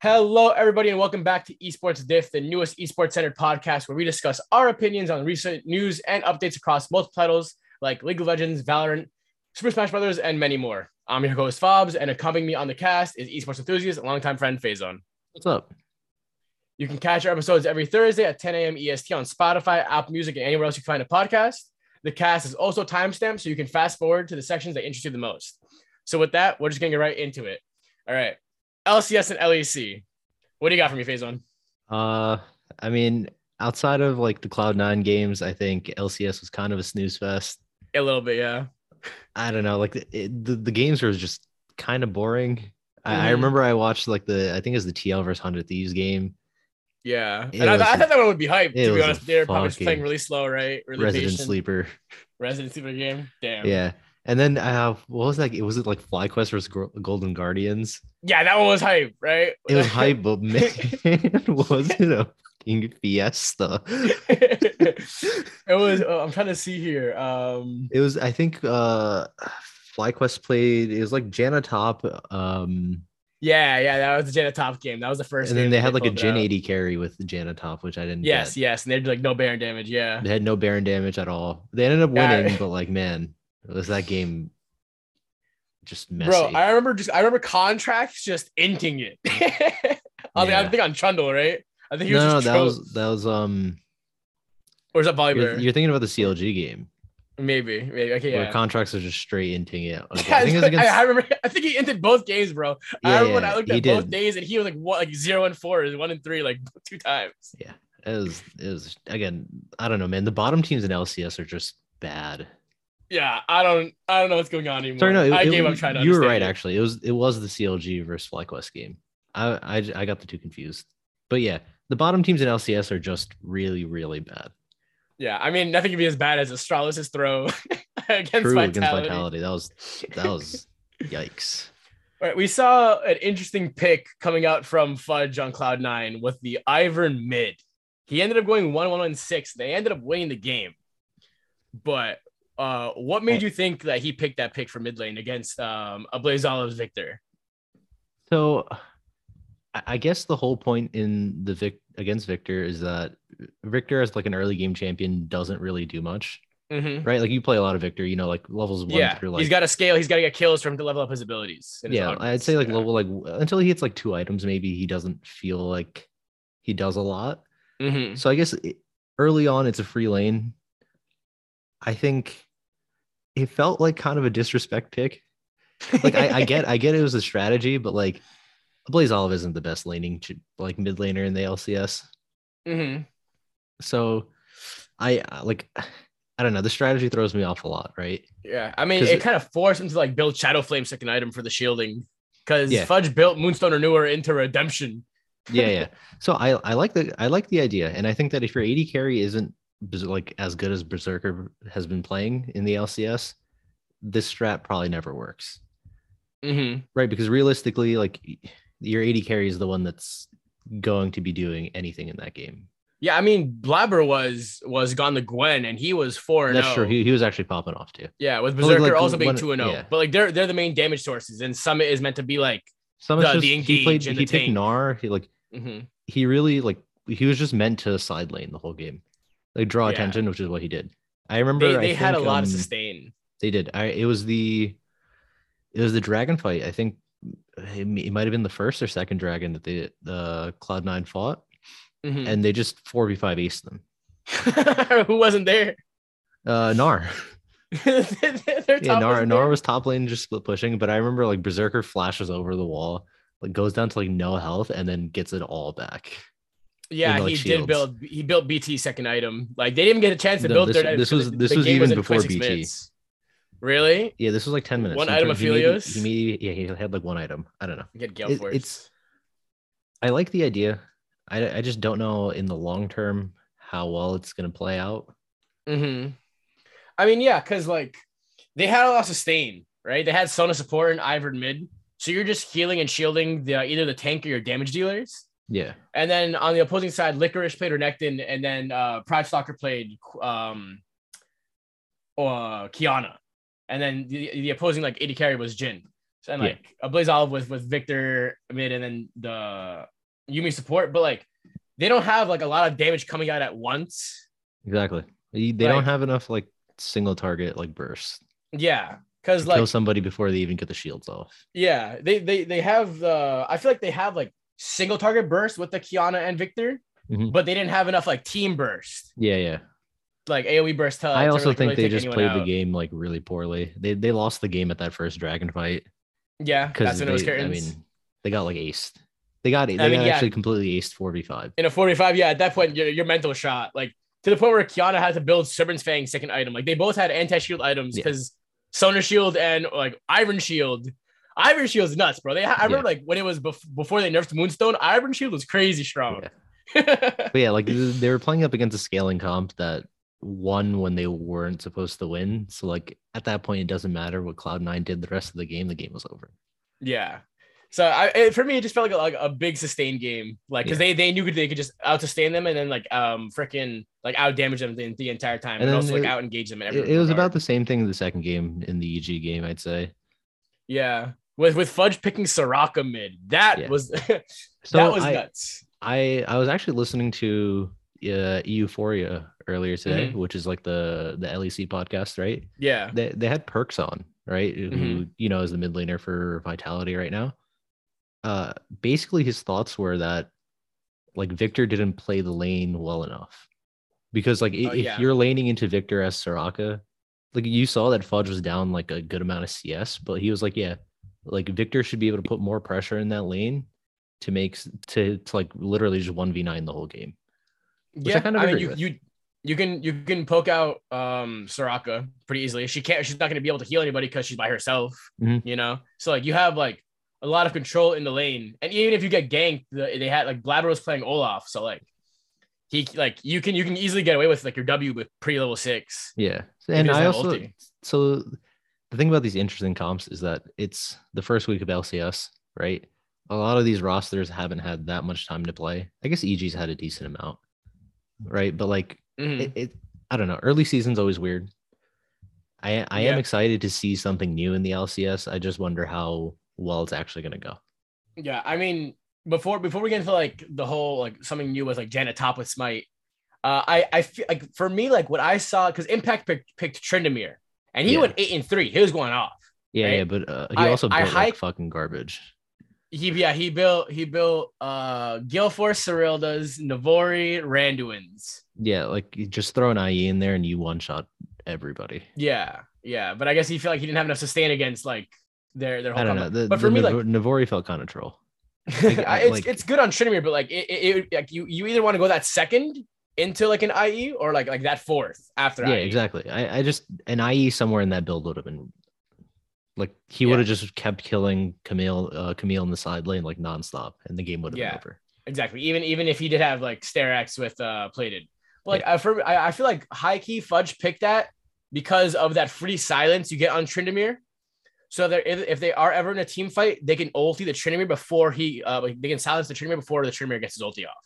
Hello, everybody, and welcome back to Esports Diff, the newest esports centered podcast where we discuss our opinions on recent news and updates across multiple titles like League of Legends, Valorant, Super Smash Brothers, and many more. I'm your host, Fabs, and accompanying me on the cast is esports enthusiast and longtime friend, Faizan. What's up? You can catch our episodes every Thursday at 10 a.m. EST on Spotify, Apple Music, and anywhere else you can find a podcast. The cast is also timestamped, so you can fast forward to the sections that interest you the most. So, with that, we're just going to get right into it. All right. LCS and LEC. What do you got for me, Faizan? Uh, I mean, outside of like the Cloud Nine games, I think LCS was kind of a snooze fest. A little bit, yeah. I don't know, like it, the the games were just kind of boring. Mm-hmm. I, I, Mhm. remember I watched like the I think it was the TL versus Hundred Thieves game. Yeah. It And I, was I a- thought that one would be hyped, it to be honest. They're probably playing really slow, right? Really Resident patient. Sleeper. Resident Sleeper game. Damn. Yeah. And then uh what was that? Was it like FlyQuest versus Golden Guardians? Yeah, that one was hype, right? It was hype, but man, was it a fucking fiesta? it was. oh, I'm trying to see here. Um, It was, I think, uh FlyQuest played. It was like Janna Top, um, yeah, yeah, that was the Janna Top game. That was the first. and then they had like a Gen 80 carry with Janna Top, which I didn't. Yes, get. yes, and they're like no Baron damage. Yeah. they had no Baron damage at all. They ended up Yeah. winning, but like, man, was that game just messy? Bro, I remember just I remember Contractz just inting it. I think I think on Trundle, right? I think he was no, just that was that was um. or is that You're, you're thinking about the CLG game Maybe, maybe. Okay, where yeah. Contractz are just straight inting it. Like, Yeah, I think it was against. I, I remember. I think he entered both games, bro. I Yeah, remember when yeah, I looked at both days, and he was like what, like zero and four, one and three, like two times. Yeah, it was it was again. I don't know, man. The bottom teams in LCS are just bad. Yeah, I don't, I don't know what's going on anymore. Sorry, no, it, I it- gave up trying to. You were right, it. actually. It was it was the CLG versus FlyQuest game. I, I, I got the two confused, but yeah, the bottom teams in LCS are just really really bad. Yeah, I mean, nothing can be as bad as Astralis' throw against True Vitality. against Vitality. That was that was yikes. All right, we saw an interesting pick coming out from Fudge on Cloud Nine with the Ivern mid. He ended up going one one one six. They ended up winning the game, but uh, what made you think that he picked that pick for mid lane against um, a Blaze Olive's Viktor? So, I guess the whole point in the Vic against Viktor is that Viktor as like an early game champion doesn't really do much, Mhm. right? Like you play a lot of Viktor, you know, like levels one Yeah, through like he's got to scale. He's got to get kills for him to level up his abilities. his yeah. I'd say like Yeah. level like until he hits like two items, maybe he doesn't feel like he does a lot. Mhm. So I guess early on it's a free lane. I think it felt like kind of a disrespect pick. Like I, I get I get it was a strategy, but like Blaze Olive isn't the best laning like mid laner in the LCS. Mhm. So I like I don't know. The strategy throws me off a lot, right? Yeah, I mean, it, kind of forced him to like build Shadow Flame second item for the shielding because Yeah. Fudge built Moonstone Renewer into Redemption. Yeah, yeah. So I I like the I like the idea, and I think that if your AD carry isn't like as good as Berserker has been playing in the LCS, this strat probably never works, hmm right? Because realistically, like your AD carry is the one that's going to be doing anything in that game. Yeah, I mean, Blaber was was gone to Gwen, and he was four and That's true. He, he was actually popping off too. Yeah, with like- Berserker like, also being two and zero. yeah. But like they're they're the main damage sources, and Summit is meant to be like, The- just, the he played. and He the picked tank. Gnar. He like mhm. he really like he was just meant to side lane the whole game, like draw Yeah. attention, which is what he did. I remember they, I they had a think, lot of um, sustain. They did. I it was the it was the dragon fight. I think it, it might have been the first or second dragon that they the Cloud Nine fought, Mhm. and they just four v five aced them. Who wasn't there? Uh, Gnar, yeah, Gnar, Gnar was top lane just split pushing, but I remember like Berserker flashes over the wall, like goes down to like no health, and then gets it all back. Yeah, like, he did build. He built BT second item. Like they didn't even get a chance to No, build this- item. this was- this was even in before 26 BT. minutes. Really? Yeah, this was like ten minutes. One item of he made- Helios? He made, yeah, he had like one item. I don't know. Get Gale It- it's- I like the idea. I I just don't know in the long term how well it's gonna play out. hmm I mean, yeah, because like they had a lot of sustain, right? They had Sona support and Ivern mid. So you're just healing and shielding the either the tank or your damage dealers. Yeah. And then on the opposing side, Licorice played Renekton, and then uh, Pridestalker played um, uh, Qiyana. And then the, the opposing like AD carry was Jhin. So and Yeah. like Ablazeolive with with Viktor mid and then the Yuumi support, but like they don't have like a lot of damage coming out at once. Exactly. They Like- don't have enough like single target like bursts Yeah, because kill somebody before they even get the shields off. yeah, they they they have the I feel like they have like single target burst with the Qiyana and Viktor, Mhm. but they didn't have enough like team burst, Yeah, yeah. like AOE burst. To, I to also really- think really they just played the game like really poorly. They they lost the game at that first dragon fight Yeah, because that's when it was they, I mean they got like aced. They got they I mean, got yeah. actually completely aced four v five. in a 45, yeah, at that point, your, your mental shot, like to the point where Qiyana had to build Serpent's Fang second item. Like they both had anti shield items Yeah. because Sonar Shield and like Iron Shield. Iron Shield's nuts, bro. They I remember like when it was bef- before they nerfed Moonstone, Iron Shield was crazy strong. But yeah, like they were playing up against a scaling comp that won when they weren't supposed to win. So like at that point, it doesn't matter what Cloud Nine did the rest of the game. The game was over. yeah. So I it, for me, it just felt like a, like a big sustained game, like because they they knew they could just out sustain them and then like um freaking like out damage them the, the entire time and, And then also like out engage them. It, it was about the same thing in the second game in the EG game, I'd say. yeah. With with Fudge picking Soraka mid, that Yeah. was So that was I, nuts. I I was actually listening to uh, Euphoria earlier today, Mm-hmm. which is like the the LEC podcast, right? Yeah. They they had Perkz on, right? Who Mhm. you know is the mid laner for Vitality right now. Uh, basically his thoughts were that like Viktor didn't play the lane well enough because like Oh, if yeah. you're laning into Viktor as Soraka, like you saw that Fudge was down like a good amount of CS, but he was like, yeah, like Viktor should be able to put more pressure in that lane to make to, to like literally just one v nine the whole game. I yeah, kind of I mean, you, you you can you can poke out um Soraka pretty easily. She can't. She's not going to be able to heal anybody because she's by herself. Mhm. You know, so like you have like a lot of control in the lane, and even if you get ganked, the, they had like Blaber was playing Olaf, so like he like you can you can easily get away with like your W with pre level six. Yeah, and I also ulti. so the thing about these interesting comps is that it's the first week of LCS, right? A lot of these rosters haven't had that much time to play. I guess EG's had a decent amount, right? But like Mhm. it, it I don't know. Early season's always weird. I I Yeah. am excited to see something new in the LCS. I just wonder how well it's actually gonna go. Yeah, I mean, before before we get into like the whole like something new with like Janet top with Smite, uh, I I feel like for me like what I saw because Impact picked picked Tryndamere and he Yeah. went eight and three. He was going off. Yeah, Right? yeah, but uh, he I- also I built hype- like fucking garbage. He yeah he built he built uh Gale Force Cerildas, Navori, Randuins. Yeah, like you just throw an IE in there and you one shot everybody. Yeah, yeah, but I guess he felt like he didn't have enough sustain against like their their whole. I don't know. The, but for me, Nav- like Navori felt kind of troll. I- I- it's like- it's good on Tryndamere, but like it, it, it like you you either want to go that second into like an IE or like like that fourth after Yeah, IE. exactly. I, I just an IE somewhere in that build would have been like he Yeah. would have just kept killing Camille uh Camille in the side lane like nonstop and the game would have Yeah. been over. Exactly. Even even if he did have like Sterak's with uh plated. But like I, for, I I feel like high key Fudge picked that because of that free silence you get on Tryndamere. So that if, if they are ever in a team fight, they can ulti the Tryndamere before he uh they can silence the Tryndamere before the Tryndamere gets his ulti off.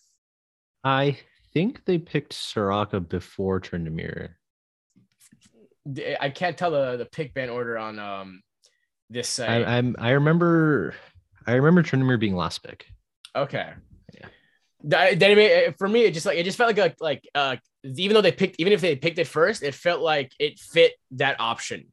I think they picked Soraka before Tryndamere. I can't tell the the pick ban order on um this site. I, I'm I remember I remember Tryndamere being last pick. Okay. Yeah. That, that made- for me, it just like it just felt like a, like uh even though they picked even if they picked it first, it felt like it fit that option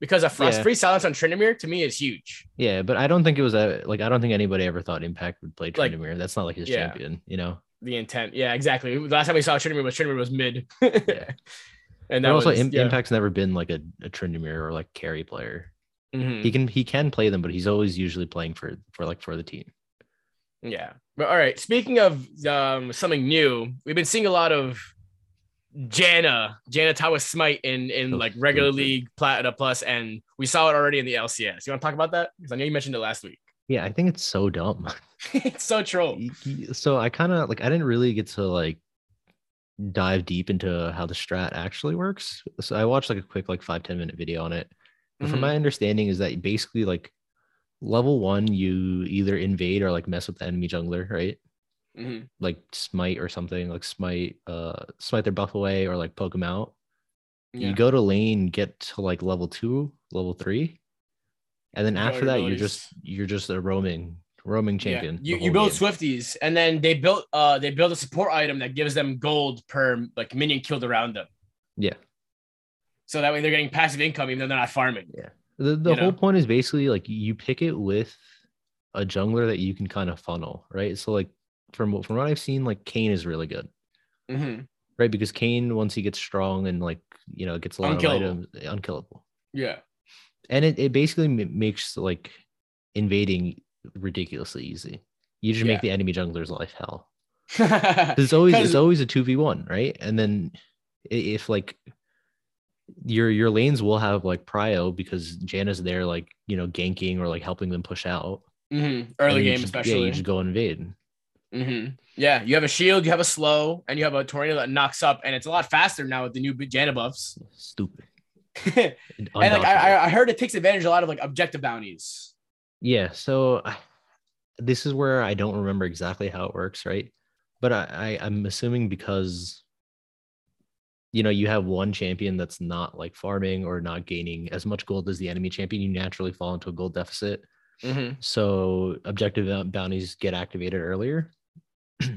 because a fr- Yeah. free silence on Tryndamere to me is huge. Yeah, but I don't think it was a, like I don't think anybody ever thought Impact would play Like, Tryndamere. That's not like his yeah. champion, you know. The intent, yeah, exactly. The last time we saw Tryndamere was Tryndamere was mid, Yeah. and that also was Im- yeah. Impact's never been like a, a Tryndamere or like carry player. Mhm. He can he can play them, but he's always usually playing for for like for the team. Yeah. But all right. Speaking of um, something new, we've been seeing a lot of Janna, Janna Tawa Smite in in like regular league Platinum Plus, and we saw it already in the LCS. You want to talk about that? Because I know you mentioned it last week. Yeah, I think it's so dumb. it's so troll. So I kind of like I didn't really get to like dive deep into how the strat actually works. So I watched like a quick like five ten minute video on it. But from Mhm. my understanding is that basically like level one, you either invade or like mess with the enemy jungler, right? Mhm. Like smite or something, like smite, uh, smite their buff away or like poke them out. Yeah. You go to lane, get to like level two, level three, and then after that, you're just you're just a roaming roaming champion. Yeah. You, you build game. Swifties, and then they built uh they build a support item that gives them gold per like minion killed around them. Yeah. So that way they're getting passive income even though they're not farming. Yeah. The the you whole know? point is basically like you pick it with a jungler that you can kind of funnel, right? So like from what- from what I've seen, like Kayn is really good, hmm right? Because Kayn once he gets strong and like you know gets a lot Unkillable. of items, unkillable, Yeah. And it it basically makes like invading ridiculously easy. You just Yeah. make the enemy jungler's life hell. it's always it's always a two v one, right? And then if like your your lanes will have like prio because Janna's there, like you know, ganking or like helping them push out. Mhm. early game just- especially. Yeah, you just go invade. hmm Yeah, you have a shield, you have a slow, and you have a tornado that knocks up, and it's a lot faster now with the new Janna buffs. Stupid. and like I, I- I heard it takes advantage a lot of like objective bounties. yeah. So I- this is where I don't remember exactly how it works, right? But I, I I'm assuming because you know you have one champion that's not like farming or not gaining as much gold as the enemy champion, you naturally fall into a gold deficit. Mm-hmm. So objective bounties get activated earlier.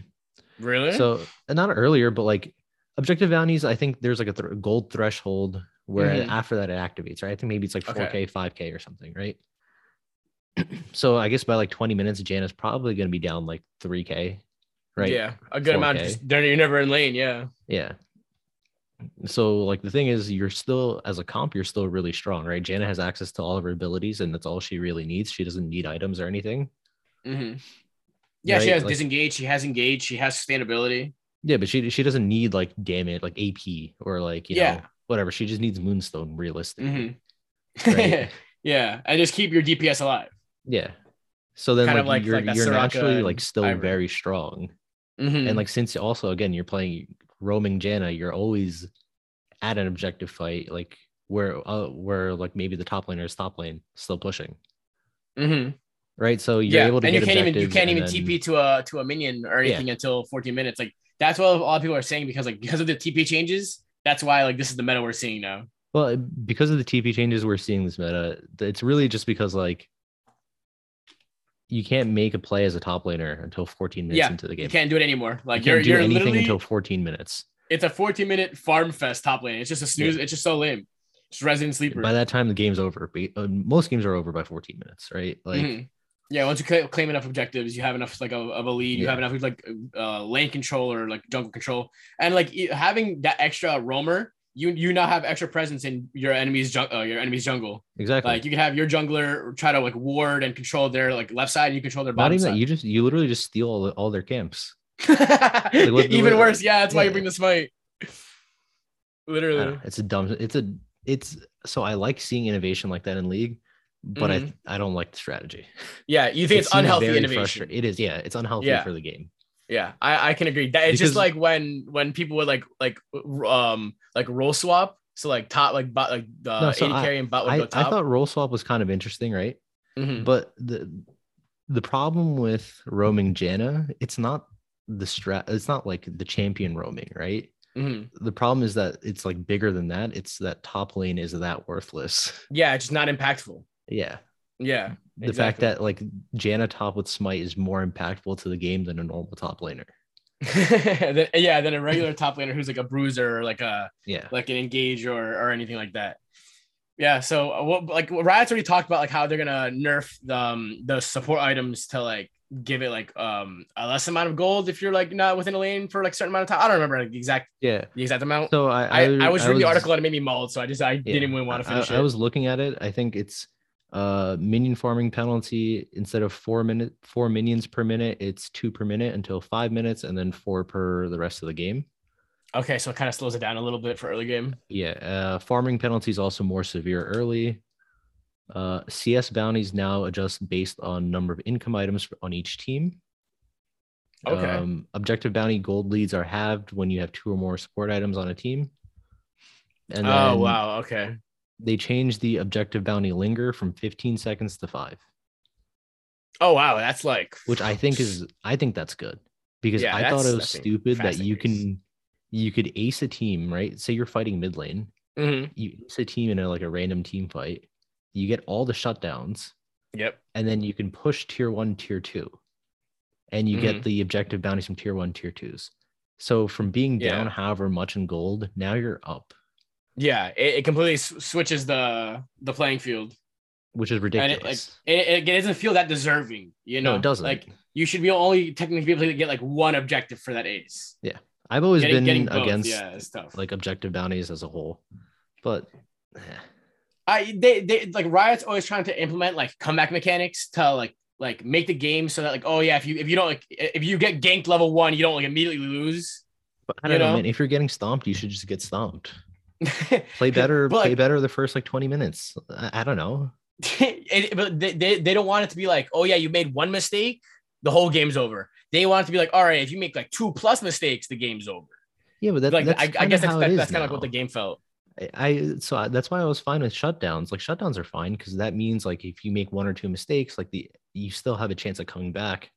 Really? So not earlier, but like objective bounties, I think there's like a th- gold threshold where Mhm. after that it activates, right? I think maybe it's like Okay. 4K, 5K or something, right? so I guess by like 20 minutes, Janna's probably going to be down like 3K, right? Yeah, a good amount. 4K. Just, you're never in lane. Yeah. Yeah. So like the thing is, you're still as a comp, you're still really strong, right? Janna has access to all of her abilities, and that's all she really needs. She doesn't need items or anything. hmm Yeah, she has like- disengage. She has engage. She has sustainability. Yeah, but she she doesn't need like damage, like AP or like you Yeah. know whatever. She just needs Moonstone realistically. hmm Right. yeah, and just keep your DPS alive. Yeah. So then Kind like, like- you're like you're naturally like still Ivern. very strong. Mhm. And like since also again you're playing roaming Janna, you're always at an objective fight, like where uh, where like maybe the top laner is top lane still pushing. Mhm. Right. So you're yeah, able to and you can't even you can't even then- TP to a to a minion or Yeah. anything until 14 minutes. Like that's what a lot of people are saying because like because of the TP changes. That's why like this is the meta we're seeing now. Well, because of the TP changes we're seeing this meta, it's really just because like you can't make a play as a top laner until 14 minutes Yeah, into the game. You can't do it anymore. Like you you're can't do you're anything until 14 minutes. it's a 14 minute farm fest top lane. It's just a snooze. It's just so lame. Just resident sleeper. By that time, the game's over. Uh, Most games are over by 14 minutes, right? Like, Mhm. Yeah, once you claim enough objectives, you have enough like of, of a lead. You have enough like uh, lane control or like jungle control, and like having that extra roamer, you you now have extra presence in your enemy's uh, your enemy's jungle. exactly. Like you can have your jungler try to like ward and control their like left side, and you control their Not bottom even that. side. You just you literally just steal all, all their camps. what- Even worse, yeah, that's why you bring the smite. I Literally, it's a dumb. It's a. It's so I like seeing innovation like that in league, but I I don't like the strategy. yeah. You think It Mm-hmm. it's unhealthy innovation? It is. Yeah, it's unhealthy Yeah. for the game. Yeah, I, I can agree. That it's just like when when people would like like um like roll swap. So like top like bot like the No, so 80 I- carry and bot would I, go I thought roll swap was kind of interesting, right? Mhm. But the the problem with roaming Janna, it's not the strat. It's not like the champion roaming, right? Mhm. The problem is that it's like bigger than that. It's that top lane is that worthless. Yeah, it's just not impactful. Yeah. Yeah, The fact that like Janna top with smite is more impactful to the game than a normal top laner. Yeah, than a regular top laner who's like a bruiser or like a Yeah. like an engage or or anything like that. Yeah, so uh, what like Riot's already talked about like how they're gonna nerf the um, the support items to like give it like um a less amount of gold if you're like not within a lane for like a certain amount of time. I don't remember like, the exact Yeah. the exact amount. So I I, I was reading the article and it made me mauled, so I just I yeah, didn't even want to finish I, it. I was looking at it. I think it's uh minion farming penalty instead of four minute four minions per minute, it's two per minute until five minutes, and then four per the rest of the game. okay, so it kind of slows it down a little bit for early game. Yeah, uh, farming penalty is also more severe early. Uh, CS bounties now adjust based on number of income items on each team. Okay. Um, objective bounty gold leads are halved when you have two or more support items on a team. And then oh wow, okay. They changed the objective bounty linger from 15 seconds to five, Oh wow, that's like which I think is I think that's good because Yeah, I thought it was stupid that you can you could ace a team, right? Say you're fighting mid lane, Mhm. you ace a team in a like a random team fight. you get all the shutdowns, Yep. and then you can push tier one, tier two, and you Mhm. get the objective bounties from tier one, tier twos. So from being Yeah. down however much in gold, now you're up, Yeah, it, it completely switches the the playing field, which is and ridiculous. it like it, it doesn't feel that deserving. You know, no, it doesn't. Like you should be only technically be able to get like one objective for that ace. Yeah, I've always Getting, been getting against yeah, like objective bounties as a whole, but eh, I they they like Riot's always trying to implement like comeback mechanics to like like make the game so that like oh yeah if you if you don't like if you get ganked level one you don't like immediately lose. but I don't know, know? man. If you're getting stomped, you should just get stomped. Play better, But, play better the first like 20 minutes. I, I don't know. it, but they, they, they don't want it to be like, oh yeah, you made one mistake, the whole game's over. They want it to be like, all right, if you make like two plus mistakes, the game's over. Yeah, but that, like that's I, I guess that's, that, is kind of like what the game felt. I, I so I, that's why I was fine with shutdowns. Like shutdowns are fine because that means like if you make one or two mistakes, like the you still have a chance of coming back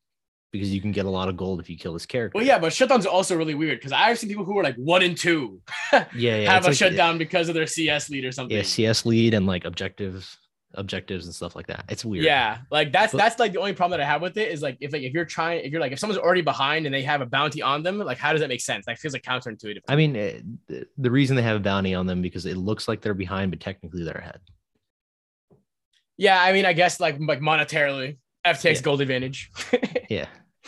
because you can get a lot of gold if you kill this character. Well, yeah, but shutdowns are also really weird because I've seen people who are like one and two yeah, yeah. have a like- shutdown because of their CS lead or something. Yeah, CS lead and like objectives, objectives and stuff like that. It's weird. Yeah, like that's But- that's like the only problem that I have with it is like if like if you're trying if you're like if someone's already behind and they have a bounty on them, like how does that make sense? Like feels like counterintuitive. I mean, eh, the- the reason they have a bounty on them because it looks like they're behind, but technically they're ahead. Yeah, I mean, I guess like like monetarily, FTX Yeah. gold advantage. Yeah.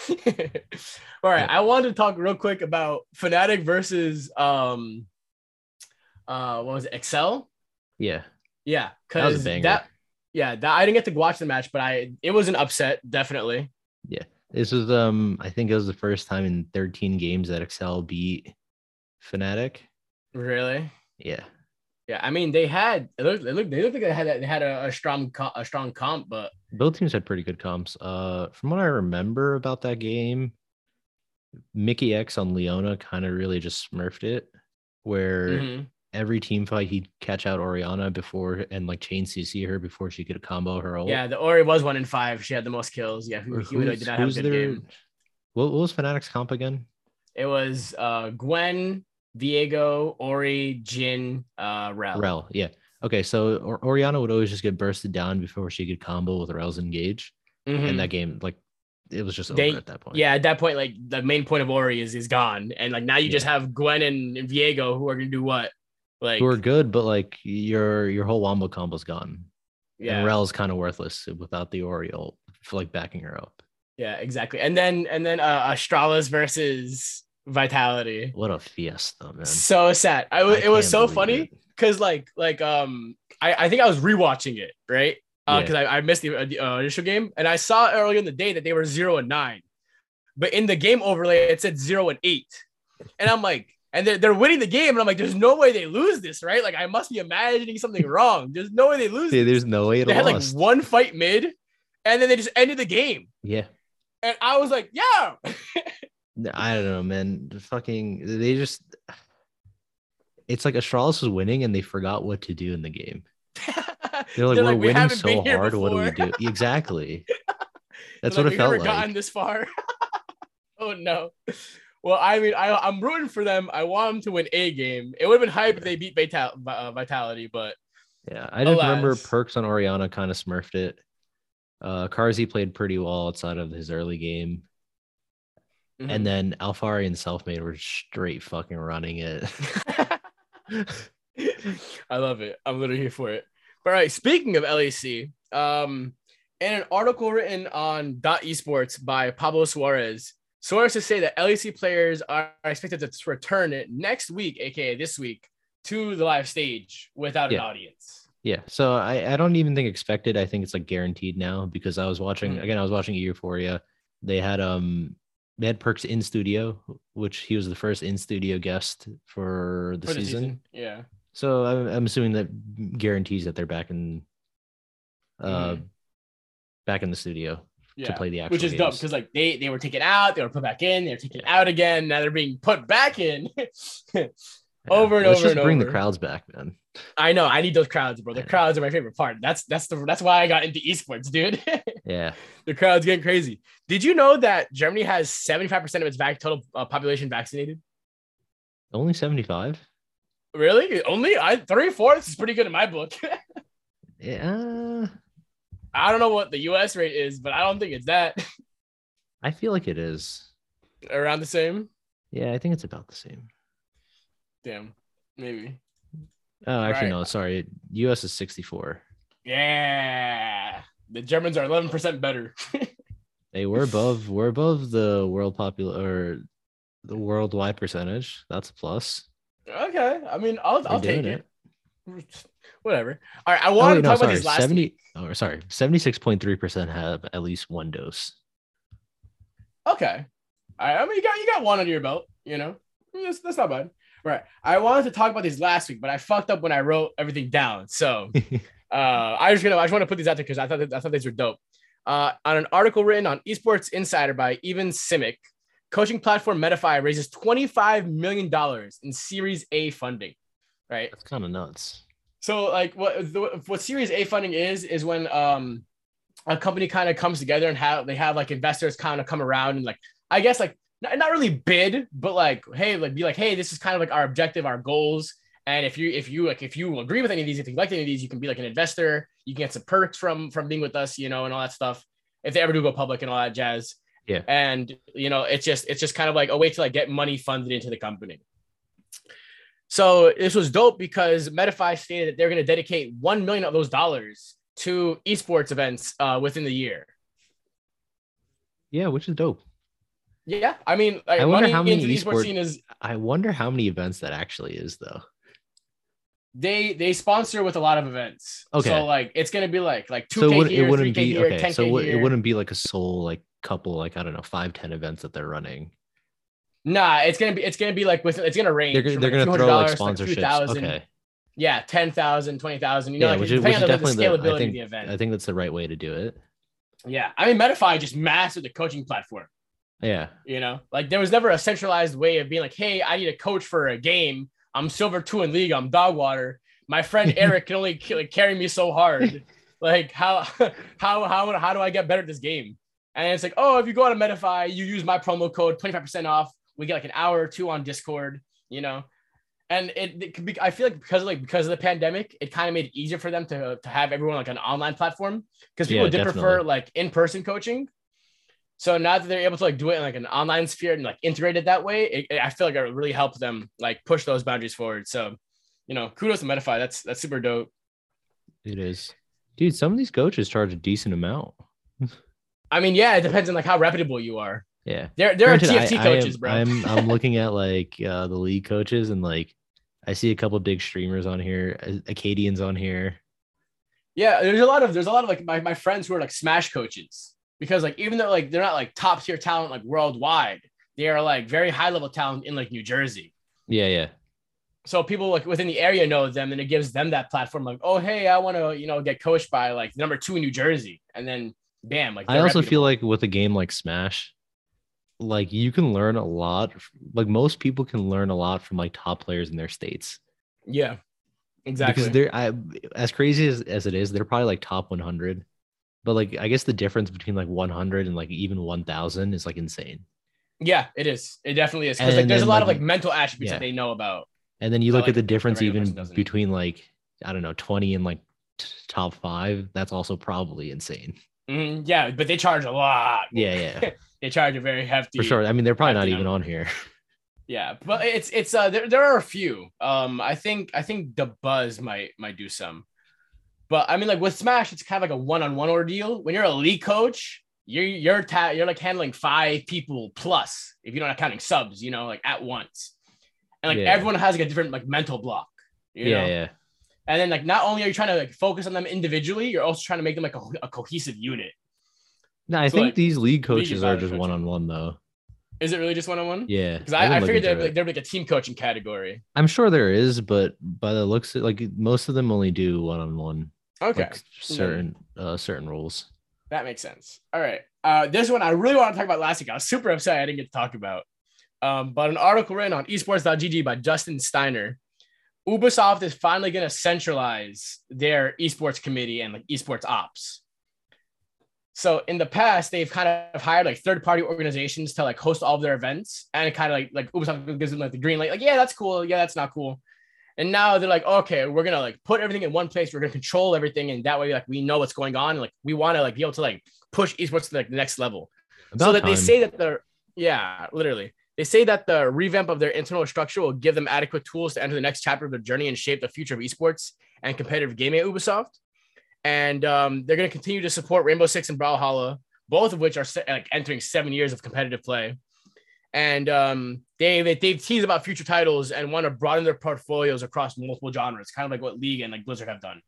All right, Yeah. I wanted to talk real quick about Fnatic versus um uh what was it, Excel? Yeah. Yeah, That was a because banger. that yeah, that I didn't get to watch the match, but I it was an upset, definitely. Yeah. This was um I think it was the first time in 13 games that Excel beat Fnatic. Really? Yeah. Yeah, I mean they had it looked, it looked they looked like they had they had a, a strong co- a strong comp, but Both teams had pretty good comps. Uh from what I remember about that game, Mikyx on Leona kind of really just smurfed it where mhm. every team fight he'd catch out Oriana before and like chain CC her before she could combo her ult. yeah, the Ori was one in five. She had the most kills. Yeah, Or Humanoid who's- did not have a good their- game. What, what was Fnatic's comp again? It was uh Gwen, Diego, Ori, Jhin, uh Rell. Rell, yeah. Okay, so or- Oriana would always just get bursted down before she could combo with Rell's engage, Mhm. and that game like it was just They- over at that point. Yeah, at that point, like the main point of Ori is is gone, and like now you just have Gwen and, Diego who are gonna do what? Like, who are good, but like your your whole wombo combo's gone. yeah, And Rell's kind of worthless without the Oriole for like backing her up. yeah, exactly. And then and then uh Astralis versus Vitality. What a fiesta, man. So sad. I I it was so funny because like like um I I think I was rewatching it right Yeah. because I, I missed the, uh, the uh, initial game and I saw earlier in the day that they were zero and nine, but in the game overlay it said zero and eight, and I'm like. And they're, they're winning the game, and I'm like, "There's no way they lose this, right? Like, I must be imagining something wrong. There's no way they lose. Yeah, there's no way They had like one fight mid, and then they just ended the game. yeah. And I was like, "Yeah, I don't know, man. The fucking they just it's like Astralis was winning and they forgot what to do in the game. They're like, They're we're like, "We winning so hard. What do we do? Exactly. That's They're what like, it felt like. gotten this far. oh no. Well, I mean, I, I'm rooting for them. I want them to win a game. It would have been hype if they beat Vital- uh, Vitality, but Yeah, I just remember Perkz on Oriana kind of smurfed it. Uh Carzzy played pretty well outside of his early game. Mhm. And then Alphari and Selfmade were straight fucking running it. I love it. I'm literally here for it. But all right, speaking of LAC, um, in an article written on Dot Esports by Pablo Suarez, sources say that LEC players are expected to return it next week, aka this week, to the live stage without an audience. Yeah, so I, I don't even think expected. I think it's like guaranteed now because I was watching Mhm. again. I was watching Euphoria. They had um had Perkz in studio, which he was the first in studio guest for the, For the season. season. Yeah. So I'm, I'm assuming that guarantees that they're back in uh Mhm. back in the studio Yeah. to play the actual Which is dope because like they they were taken out, they were put back in, they were taken out again. Now they're being put back in. Yeah, over and Let's over just and bring over. the crowds back, man. I know. I need those crowds, bro. The crowds are my favorite part. That's that's the that's why I got into esports, dude. Yeah, the crowd's getting crazy. Did you know that Germany has seventy five percent of its vac- total uh, population vaccinated? only 75. Really? Only I three fourths is pretty good in my book. Yeah, I don't know what the US rate is, but I don't think it's that I feel like it is. around the same. Yeah, I think it's about the same. Damn, maybe. Oh, actually, Right. no. Sorry, U.S. is 64. Yeah, the Germans are 11% better. They were above. We're above the world popular or the worldwide percentage. That's a plus. okay, I mean, I'll, I'll take doing it. Whatever. All right, I Oh, wait, to no, talk about sorry. these last 70. week. Oh, sorry. 76.3% have at least one dose. Okay. All right. I mean, you got you got one under your belt. You know, that's, that's not bad. Right. I wanted to talk about these last week, but I fucked up when I wrote everything down. So uh, I just gonna I just want to put these out there because I thought that, I thought these were dope. Uh, on an article written on Esports Insider by Even Simic, coaching platform Metafy raises twenty five million dollars in Series A funding. Right. That's kind of nuts. So like what the, what Series A funding is is when um a company kind of comes together and have they have like investors kind of come around and like I guess like not, not really bid but like hey like be like hey this is kind of like our objective our goals and if you if you like if you agree with any of these if you like any of these you can be like an investor you can get some perks from from being with us you know and all that stuff if they ever do go public and all that jazz Yeah. and you know it's just it's just kind of like a way to like get money funded into the company so this was dope because Metafy stated that they're going to dedicate one million of those dollars to esports events uh, within the year. Yeah, which is dope. Yeah, I mean, like, I wonder money how many into the esports esport- scene is I wonder how many events that actually is, though. they they sponsor with a lot of events. Okay. so like it's going to be like like two So it, here, it wouldn't be here, okay. ten So here. it wouldn't be like a sole like couple like I don't know five ten events that they're running. Nah, it's gonna be it's gonna be like with it's gonna range. They're, gonna- they're like, gonna throw like $200 like, sponsorships. 2,000. okay. Yeah, 10,000, 20,000. You know, yeah, like, which depending which on the, the the, scalability I think of the event. I think that's the right way to do it. yeah, I mean, Metafy just mastered the coaching platform. Yeah. You know, like there was never a centralized way of being like, hey, I need a coach for a game. I'm silver two in league. I'm dog water. My friend Eric can only like, carry me so hard. like how how how how do I get better at this game? And it's like, oh, if you go on a Metafy, you use my promo code, 25% off. We get like an hour or two on Discord, you know. And it, it could be, I feel like because of like because of the pandemic, it kind of made it easier for them to, to have everyone like an online platform because people Yeah, did prefer like in-person coaching. So now that they're able to like do it in like an online sphere and like integrate it that way, it, it- I feel like it really helped them like push those boundaries forward. So, you know, kudos to Metafy. That's that's super dope. It is. Dude, some of these coaches charge a decent amount. I mean, yeah, it depends on like how reputable you are. Yeah. There, there are Granted, I- TFT I coaches, am- bro. I'm I'm looking at like uh, the league coaches and like I see a couple big streamers on here, uh, Akaadian's on here. Yeah, there's a lot of there's a lot of like my, my friends who are like smash coaches because like even though like they're not like top tier talent like worldwide, they are like very high level talent in like New Jersey. Yeah, yeah. So people like within the area know them and it gives them that platform like, oh hey, I want to, you know, get coached by like number two in New Jersey. And then bam, like I also reputable. feel like with a game like Smash, like you can learn a lot. Like most people can learn a lot from like top players in their states. Yeah. Exactly. Because they're I, as crazy as, as it is, they're probably like top 100. But like I guess the difference between like 100 and like even 1000 is like insane. yeah, it is. It definitely is. Because like there's a lot of like, like mental attributes yeah. that they know about. And then you look like, at the difference even between like I don't know 20 and like t- top 5, that's also probably insane. Mhm, yeah, but they charge a lot. Yeah, yeah. They charge a very hefty. For sure. I mean, they're probably not even number. on here. Yeah, but it's it's uh there, there are a few. Um I think I think the buzz might might do some. But I mean like with Smash it's kind of like a one-on-one ordeal. When you're a league coach, you're you're ta- you're like handling five people plus if you're not counting subs, you know, like at once. And like Yeah. everyone has like a different like mental block. You yeah, know? yeah. And then like not only are you trying to like focus on them individually, you're also trying to make them like a, a cohesive unit. No, I So, think like, these league coaches are just one on one though. Is it really just one-on-one? Yeah, Because I, I figured there'd, like, there'd be like a team coaching category. I'm sure there is, but by the looks, of, like most of them only do one on one, Okay. like certain uh certain rules. That makes sense. All right. Uh, this one I really want to talk about last week. I was super upset I didn't get to talk about. Um, but an article written on esports.gg by Justin Steiner. Ubisoft is finally going to centralize their esports committee and like esports ops. So in the past, they've kind of hired like third-party organizations to like host all of their events, and it kind of like like Ubisoft gives them like the green light, like yeah, that's cool, yeah, that's not cool. And now they're like, okay, we're gonna like put everything in one place. We're gonna control everything, and that way, like we know what's going on. And, like we want to like be able to like push esports to like the next level. About so that they say that they're yeah, literally. They say that the revamp of their internal structure will give them adequate tools to enter the next chapter of their journey and shape the future of esports and competitive gaming at Ubisoft. And um, they're going to continue to support Rainbow Six and Brawlhalla, both of which are like entering seven years of competitive play. And um, they, they they've teased about future titles and want to broaden their portfolios across multiple genres, kind of like what League and like Blizzard have done.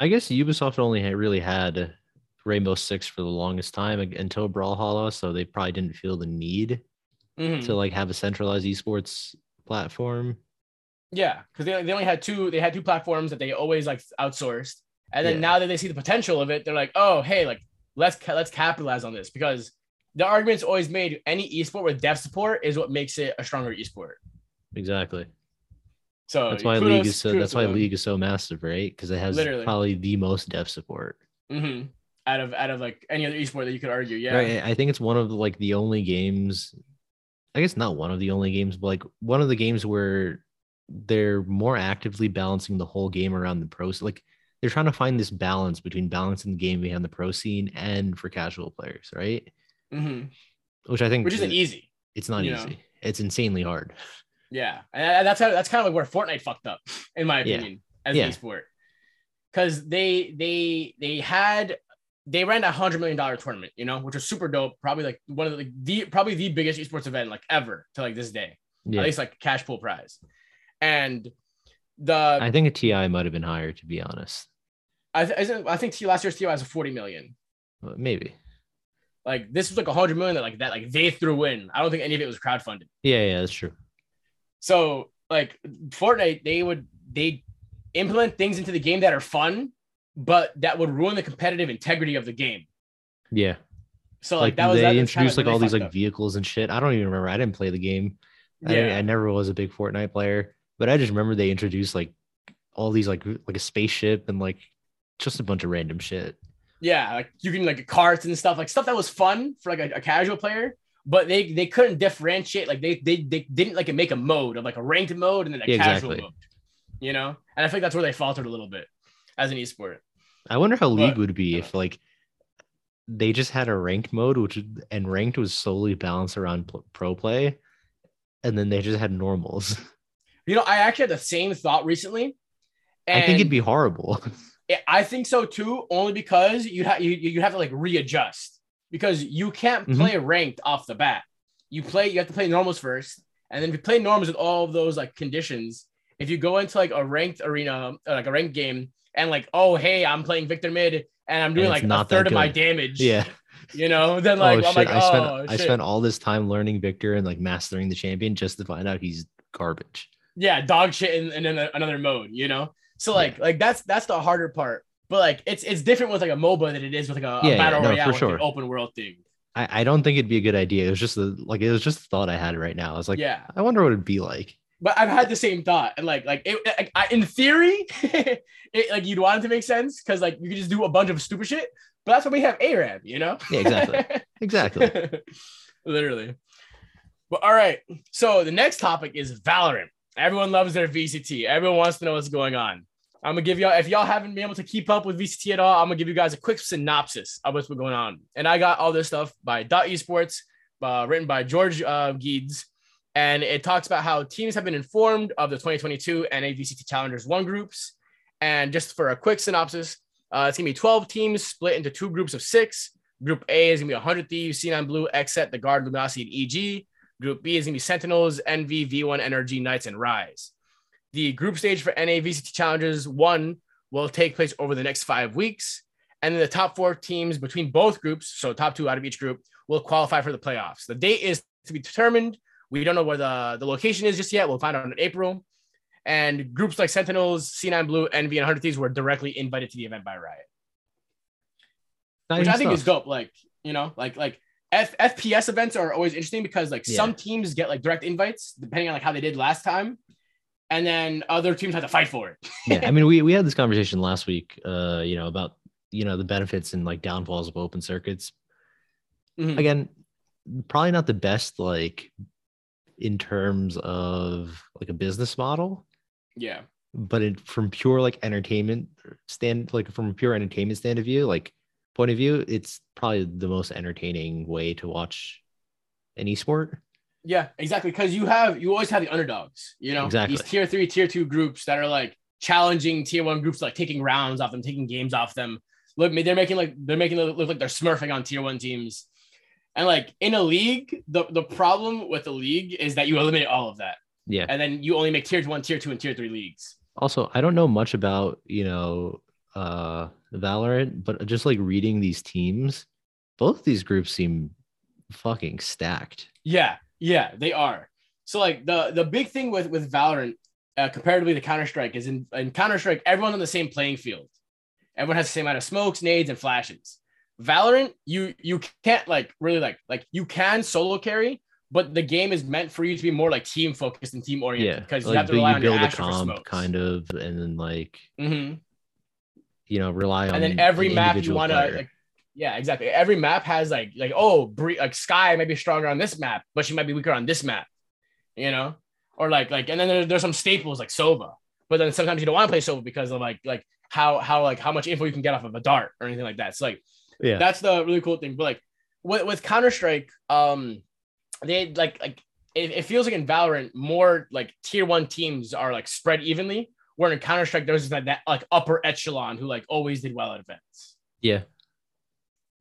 I guess Ubisoft only really had Rainbow Six for the longest time until Brawlhalla, so they probably didn't feel the need Mhm. to like have a centralized esports platform. Yeah, because they, they only had two. They had two platforms that they always like outsourced, and then Yeah. now that they see the potential of it, they're like, oh, hey, like let's let's capitalize on this because the argument's always made any esport with dev support is what makes it a stronger esport. Exactly. So That's why kudos- League is so. That's why them. League is so massive, right? Because it has Literally. probably the most dev support. Mhm. out of out of like any other esport that you could argue. Yeah, Right. I think it's one of the, like the only games. I guess not one of the only games, but like one of the games where they're more actively balancing the whole game around the pros. Like they're trying to find this balance between balancing the game behind the pro scene and for casual players, right? Mhm. Which I think which isn't is- easy. It's not you know. easy. It's insanely hard. Yeah, and that's how, that's kind of like where Fortnite fucked up, in my Yeah. opinion, as Yeah. an esport, because they they they had they ran a hundred million dollar tournament, you know, which was super dope. Probably like one of the, like, the probably the biggest esports event like ever to like this day, Yeah. at least like cash pool prize, and the I think a TI might have been higher, to be honest. I th- I, think- last year's TI was a forty million. Maybe. Like this was like a hundred million that like that like they threw in. I don't think any of it was crowdfunded. Yeah, yeah, that's true. So like Fortnite, they would they implement things into the game that are fun, but that would ruin the competitive integrity of the game. Yeah. So like, like, that was they that introduced like all these like up. vehicles and shit. I don't even remember. I didn't play the game. I, yeah I never was a big Fortnite player, but I just remember they introduced like all these like like a spaceship and like just a bunch of random shit. Yeah like you can like carts and stuff like stuff that was fun for like a, a casual player. But they they couldn't differentiate like they they they didn't like make a mode of like a ranked mode and then a Yeah, casual exactly. mode, you know. And I think that's where they faltered a little bit as an esport. I wonder how League would be if like they just had a ranked mode, which and ranked was solely balanced around pro play, and then they just had normals. You know, I actually had the same thought recently. I think it'd be horrible. I think so too, only because you have you you have to like readjust because you can't Mhm. play ranked off the bat. You play you have to play normals first, and then if you play normals with all of those like conditions, if you go into like a ranked arena, uh, like a ranked game, and like oh hey I'm playing Victor mid and I'm doing it's like a not that third of my damage, yeah. you know, then like oh I'm shit! like I spent oh I spent all this time learning Victor and like mastering the champion just to find out he's garbage. yeah dog shit in, in an- another mode you know so like like that's that's the harder part but like it's it's different with like a MOBA than it is with like a, a Yeah, yeah, battle no, royale for sure. open world thing I, I don't think it'd be a good idea. It was just the like it was just a thought I had right now. I was like, yeah I wonder what it'd be like. but I've had the same thought and like like it like, I, in theory it, like you'd want it to make sense because like you could just do a bunch of stupid shit but that's why we have ARAM you know Yeah, exactly. Exactly. literally but all right so the next topic is Valorant everyone loves their VCT everyone wants to know what's going on I'm gonna give y'all if y'all haven't been able to keep up with VCT at all, I'm gonna give you guys a quick synopsis of what's been going on. And I got all this stuff by Dot Esports, uh, written by George uh, Geeds, and it talks about how teams have been informed of the 2022 NA VCT Challengers One groups. And just for a quick synopsis, uh, it's gonna be 12 teams split into two groups of six. Group A is gonna be 100 Thieves, C9 Blue, Xset, The Guard, Luminosity, and EG. Group B is gonna be Sentinels, NV, V1, NRG, Knights, and Rise. The group stage for NAVCT Challengers one will take place over the next five weeks. And then the top four teams between both groups, so top two out of each group, will qualify for the playoffs. The date is to be determined. We don't know where the, the location is just yet. We'll find out in April. And groups like Sentinels, C9 Blue, NV, and 100 Thieves were directly invited to the event by Riot, which I think is dope. Like, you know, like, like F- FPS events are always interesting because like Yeah. some teams get like direct invites depending on like how they did last time. And then other teams had to fight for it. yeah, I mean, we we had this conversation last week. Uh, you know about you know the benefits and like downfalls of open circuits. Mhm. Again, probably not the best like in terms of like a business model. Yeah. but it, from pure like entertainment stand, like from a pure entertainment stand of view, like point of view, it's probably the most entertaining way to watch an esport. Yeah, exactly. Because you have you always have the underdogs. You know, Exactly. these tier three, tier two groups that are like challenging tier one groups, like taking rounds off them, taking games off them. Look, they're making like they're making it look like they're smurfing on tier one teams. And like in a league, the the problem with the league is that you eliminate all of that, Yeah. and then you only make tier one, tier two, and tier three leagues. Also, I don't know much about, you know, uh Valorant, but just like reading these teams, both these groups seem fucking stacked. Yeah, yeah, they are. So like the the big thing with with Valorant, uh, comparatively to Counter Strike, is in in Counter Strike, everyone's on the same playing field. Everyone has the same amount of smokes, nades, and flashes. Valorant, you you can't like really like like you can solo carry, but the game is meant for you to be more like team focused and team oriented Yeah. because you Like have to rely you on your build a Astra for comp kind of and then like, Mhm. you know, rely on and then every map you want to like yeah exactly every map has like like oh Bree, like Skye might be stronger on this map but she might be weaker on this map you know or like like and then there, there's some staples like sova but then sometimes you don't want to play sova because of like like how how like how much info you can get off of a dart or anything like that so like yeah. that's the really cool thing but like with, with counter-strike um they like like it, it feels like in valorant more like tier one teams are like spread evenly where in counter-strike there's that, that like upper echelon who like always did well at events yeah.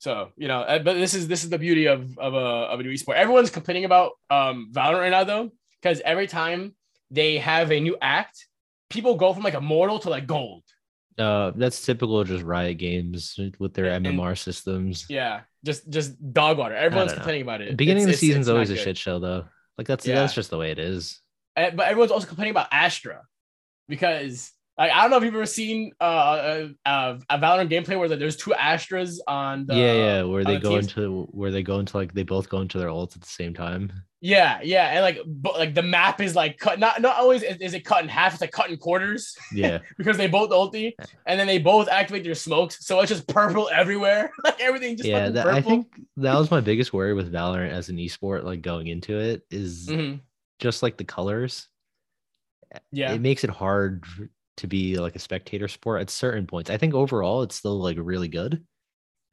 So you know, uh, but this is this is the beauty of of a of a new esport. Everyone's complaining about um Valorant right now though, because every time they have a new act, people go from like immortal to like gold. Uh that's typical of just riot games with their And- and- MMR systems. Yeah, just just dog water. Everyone's know. complaining about it. Beginning It's- of the season's always a good. shit show though. Like that's Yeah. that's just the way it is. Uh, but everyone's also complaining about Astra because like I don't know if you've ever seen uh, uh, a Valorant gameplay where there's two Astras on the yeah, yeah, where they the go teams- into where they go into like they both go into their ults at the same time. yeah yeah and like but like the map is like cut not not always is, it cut in half it's like cut in quarters Yeah. because they both ulti and then they both activate their smokes. So it's just purple everywhere. like everything just yeah, that, purple. I think that was my biggest worry with Valorant as an esport, like going into it, is Mhm. just like the colors. Yeah. It makes it hard to be like a spectator sport at certain points. I think overall it's still like really good.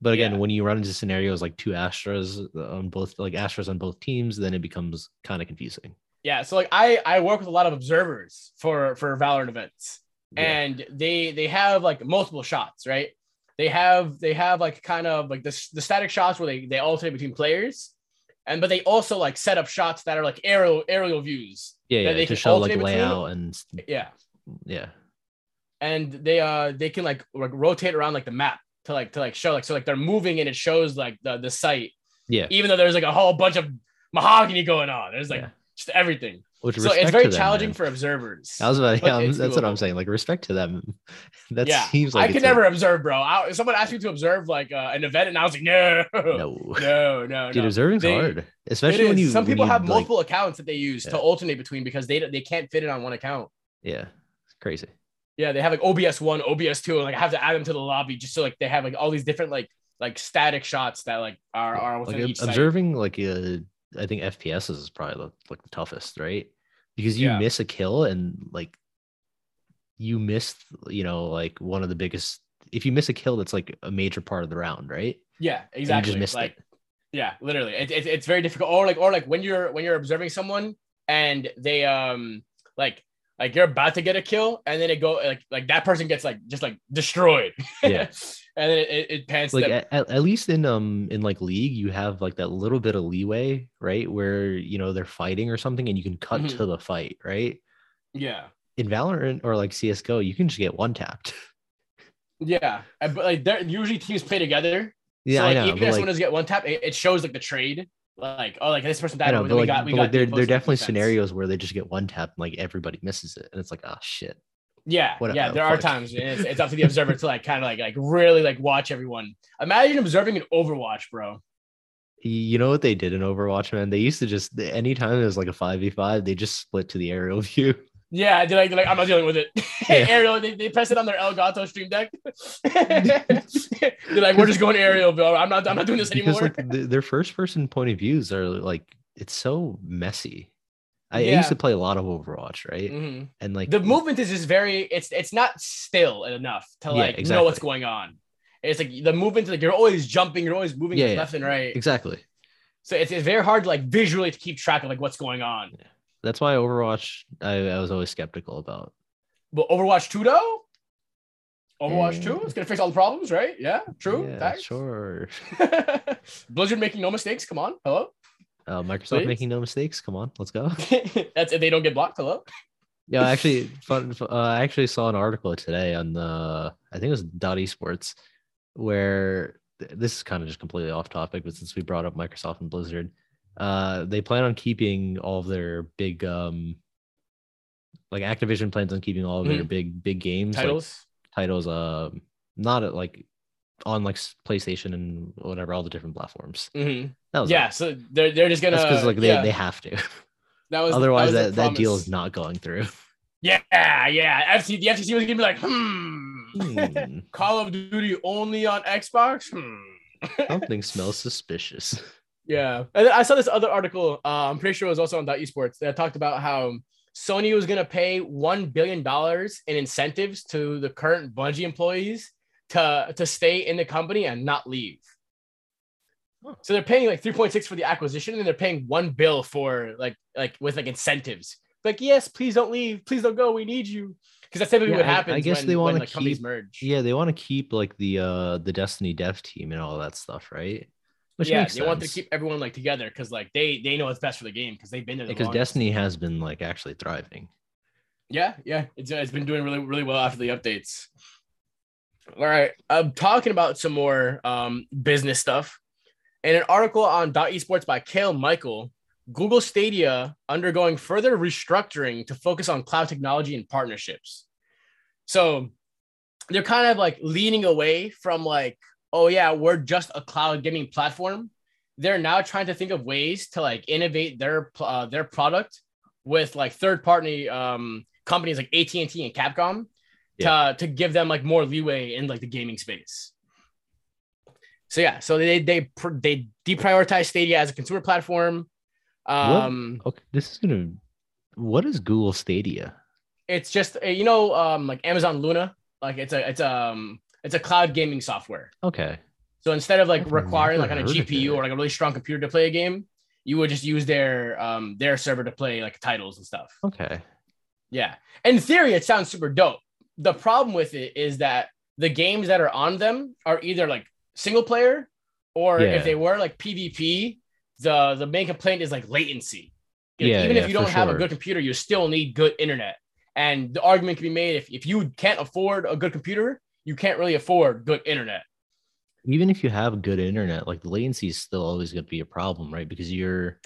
But again, Yeah. when you run into scenarios like two Astras uh, on both like Astras on both teams, then it becomes kind of confusing. Yeah. So like I I work with a lot of observers for for Valorant events. Yeah. And they they have like multiple shots, right? They have they have like kind of like the, the static shots where they they alternate between players. And but they also like set up shots that are like aerial aerial views. yeah, yeah they to can show like alternate between- layout and Yeah. yeah. And they uh they can like, like rotate around like the map to like to like show like so like they're moving and it shows like the the site Yeah. even though there's like a whole bunch of mahogany going on there's like Yeah. just everything Which so it's very them, challenging man. for observers I was about, yeah, that's what I'm saying. Like respect to them. That yeah seems like i could a- never observe bro I, someone asked me to observe like uh, an event and i was like no no. no no Dude, no. observing's They- hard, especially when you. some when people you, have like- multiple accounts that they use Yeah. to alternate between because they they can't fit it on one account Yeah, it's crazy. Yeah, they have like OBS one, OBS two, and like I have to add them to the lobby just so like they have like all these different like like static shots that like are are within Like each ob- site. observing, like uh, I think FPS is probably the, like the toughest, right? Because you Yeah. miss a kill and like you miss, you know, like one of the biggest. If you miss a kill, that's like a major part of the round, right? Yeah, And exactly. You just missed like it. yeah, literally, it, it, it's very difficult. Or like or like when you're when you're observing someone and they um like like you're about to get a kill and then it go like like that person gets like just like destroyed. Yeah. and then it, it, it pans like at, at least in um in like league you have like that little bit of leeway right where you know they're fighting or something and you can cut Mhm. to the fight right yeah. in valorant or like csgo you can just get one tapped Yeah. But like they're usually teams play together. yeah so, like, i know even if like, someone does get one tap, it, it shows like the trade. Like, oh, like this person died. know, but we like, got, we but, got there, there are definitely defense. scenarios where they just get one tap and like everybody misses it and it's like oh shit Yeah, Whatever, yeah, oh, there are times it's, it's up to the observer to like kind of like like really like watch everyone. Imagine observing an Overwatch, bro. You know what they did in overwatch man they used to just anytime it was like a 5v5 they just split to the aerial view Yeah, they're like, they're like I'm not dealing with it. Yeah. Aerial, they, they press it on their Elgato stream deck. they're like, we're just going aerial, bro. I'm not I'm not doing this because anymore. like the, their first person point of views are like it's so messy I, I used to play a lot of Overwatch, right? Mhm. And like the movement is just very it's it's not still enough to Yeah, like know what's going on. It's like the movement like you're always jumping, you're always moving Yeah, yeah. left and right. exactly. So it's, it's very hard to like visually to keep track of like what's going on. That's why Overwatch I, I was always skeptical about. But Overwatch 2 though? Overwatch Eh. 2 it's gonna fix all the problems, right? Yeah, true. Yeah, sure. Blizzard making no mistakes. Come on, hello. Uh, Microsoft Please? making no mistakes. Come on, let's go. That's if they don't get blocked. Hello. Yeah, actually, fun. Uh, I actually saw an article today on the I think it was Dot Esports, where th- this is kind of just completely off topic, but since we brought up Microsoft and Blizzard, uh, they plan on keeping all of their big, um, like Activision plans on keeping all of their Mhm. big, big games like, Titles. titles, um, not at like on like PlayStation and whatever all the different platforms. Mm-hmm. That was Yeah, so they're they're just gonna because like they, yeah, they have to. that was Otherwise, was that, that deal is not going through. Yeah, yeah. FTC, the FTC was gonna be like, hmm, Hmm, Call of Duty only on Xbox. Hmm. something smells suspicious. Yeah, and then I saw this other article. Uh, I'm pretty sure it was also on Dot Esports that talked about how Sony was gonna pay one billion dollars in incentives to the current Bungie employees to to stay in the company and not leave. Huh. So they're paying like 3.6 for the acquisition, and they're paying one bill for like like with like incentives. Like, yes, please don't leave, please don't go, we need you. Because that's typically Yeah, what I- I guess when, they wanna like companies keep- merge. Yeah, they want to keep like the uh the Destiny dev team and all that stuff, right? Which yeah, they want to keep everyone like together because like they they know what's best for the game because they've been there. the because longest. Destiny has been like actually thriving. Yeah, yeah, it's, it's been doing really really well after the updates. All right, I'm talking about some more um, business stuff. In an article on Dot Esports by Cale Michael, Google Stadia undergoing further restructuring to focus on cloud technology and partnerships. So they're kind of like leaning away from like, oh yeah, we're just a cloud gaming platform. They're now trying to think of ways to like innovate their uh, their product with like third party um, companies like AT and T and Capcom to to give them like more leeway in like the gaming space. So yeah, so they they they deprioritize Stadia as a consumer platform. Um, Okay, this is gonna. What is Google Stadia? it's just you know um like Amazon Luna, like it's a it's um it's a cloud gaming software. Okay, So instead of like I've requiring like on a GPU or like a really strong computer to play a game, you would just use their um their server to play like titles and stuff. okay, Yeah. In theory, it sounds super dope. The problem with it is that the games that are on them are either like single player or Yeah. if they were like PvP, the the main complaint is like latency. Yeah, even yeah, if you don't have a good computer, you still need good internet. And the argument can be made if, if you can't afford a good computer, you can't really afford good internet. even if you have good internet, like the latency is still always going to be a problem, right? Because you're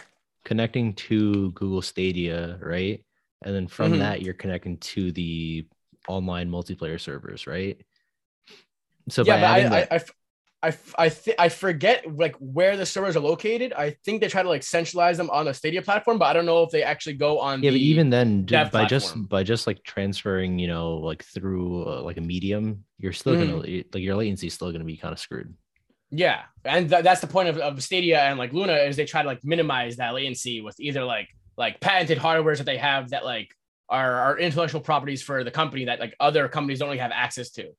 connecting to Google Stadia, right? And then from Mhm. that, you're connecting to the online multiplayer servers, right? So yeah, by but I, I, that, I, f- I, I, thi- I forget like where the servers are located. I think they try to like centralize them on the Stadia platform, but I don't know if they actually go on. yeah, the, but even then, dev by just by just like transferring, you know, like through uh, like a medium, you're still Mm-hmm. gonna like your latency is still gonna be kind of screwed. Yeah, and th- that's the point of, of Stadia and like Luna is they try to like minimize that latency with either like like patented hardwares that they have that like are, are intellectual properties for the company that like other companies don't really have access to.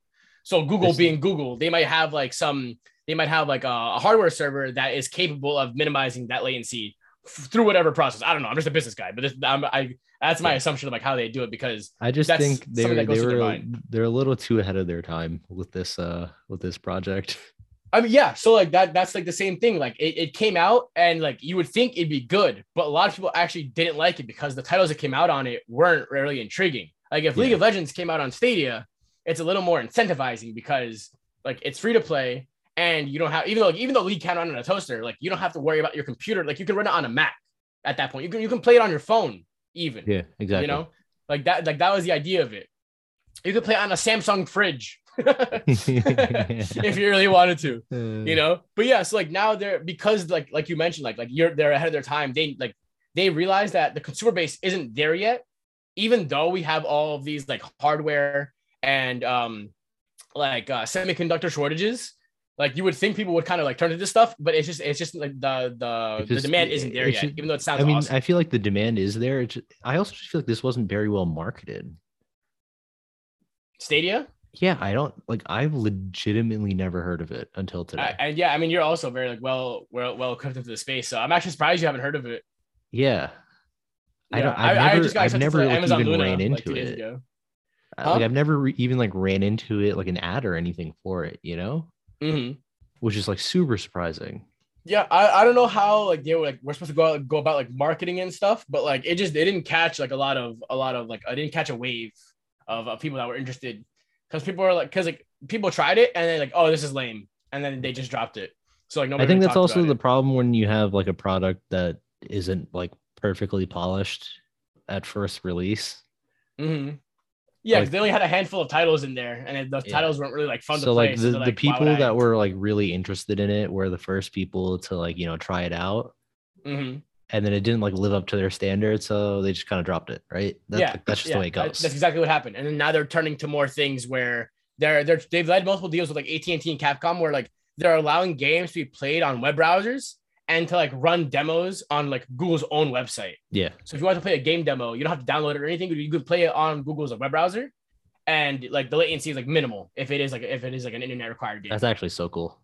So Google being Google, they might have like some they might have like a, hardware server that is capable of minimizing that latency f- through whatever process. I don't know. I'm just a business guy, but this I'm, I that's my Yeah. assumption of like how they do it because I just think they were, they were they're a little too ahead of their time with this uh with this project. I mean, yeah. So like that, that's like the same thing. Like it, it came out and like you would think it'd be good, but a lot of people actually didn't like it because the titles that came out on it weren't really intriguing. Like if League of Legends came out on Stadia, it's a little more incentivizing because like it's free to play and you don't have even though like, even though League can run on a toaster, like you don't have to worry about your computer. Like you can run it on a Mac at that point. You can you can play it on your phone even. Yeah, exactly. You know, like that like that was the idea of it. You could play on a Samsung fridge if you really wanted to Uh, you know but yeah so like now they're because like like you mentioned like like you're they're ahead of their time they like they realize that the consumer base isn't there yet even though we have all of these like hardware and um like uh, semiconductor shortages Like you would think people would kind of like turn to this stuff, but it's just it's just like the the, It's the demand isn't there yet, just- even though it sounds I mean, awesome. I feel like the demand is there. It's just- I also just feel like this wasn't very well marketed. Stadia, Yeah, I don't like. I've legitimately never heard of it until today. I, and yeah, I mean you're also very like well well well equipped into the space, so I'm actually surprised you haven't heard of it. yeah, I don't- I've never- I've never, like, Amazon even Luna, ran into days it. ago. I- Huh? like I've never re- even like ran into it like an ad or anything for it. You know, Mhm. which is like super surprising. Yeah, I, I don't know how like they were like we're supposed to go out, go about like marketing and stuff, but like it just it didn't catch like a lot of a lot of like I didn't catch a wave of, of people that were interested because people were like because like people tried it and they're like oh this is lame and then they just dropped it. So like nobody I think that's also the it. problem when you have like a product that isn't like perfectly polished at first release. Mhm. Yeah, Like- they only had a handful of titles in there, and those Yeah. titles weren't really like fun so to play. like the, they're the like, people would I- that were like really interested in it were the first people to like you know try it out Mhm. and then it didn't like live up to their standards so they just kind of dropped it right that's, yeah, that's just yeah, the way it goes That's exactly what happened. And then now they're turning to more things where they're they're they've led multiple deals with like AT and T and Capcom, where like they're allowing games to be played on web browsers and to like run demos on like Google's own website. yeah So if you want to play a game demo, you don't have to download it or anything. You could play it on Google's web browser, and like the latency is like minimal if it is like if it is like an internet required game. that's actually so cool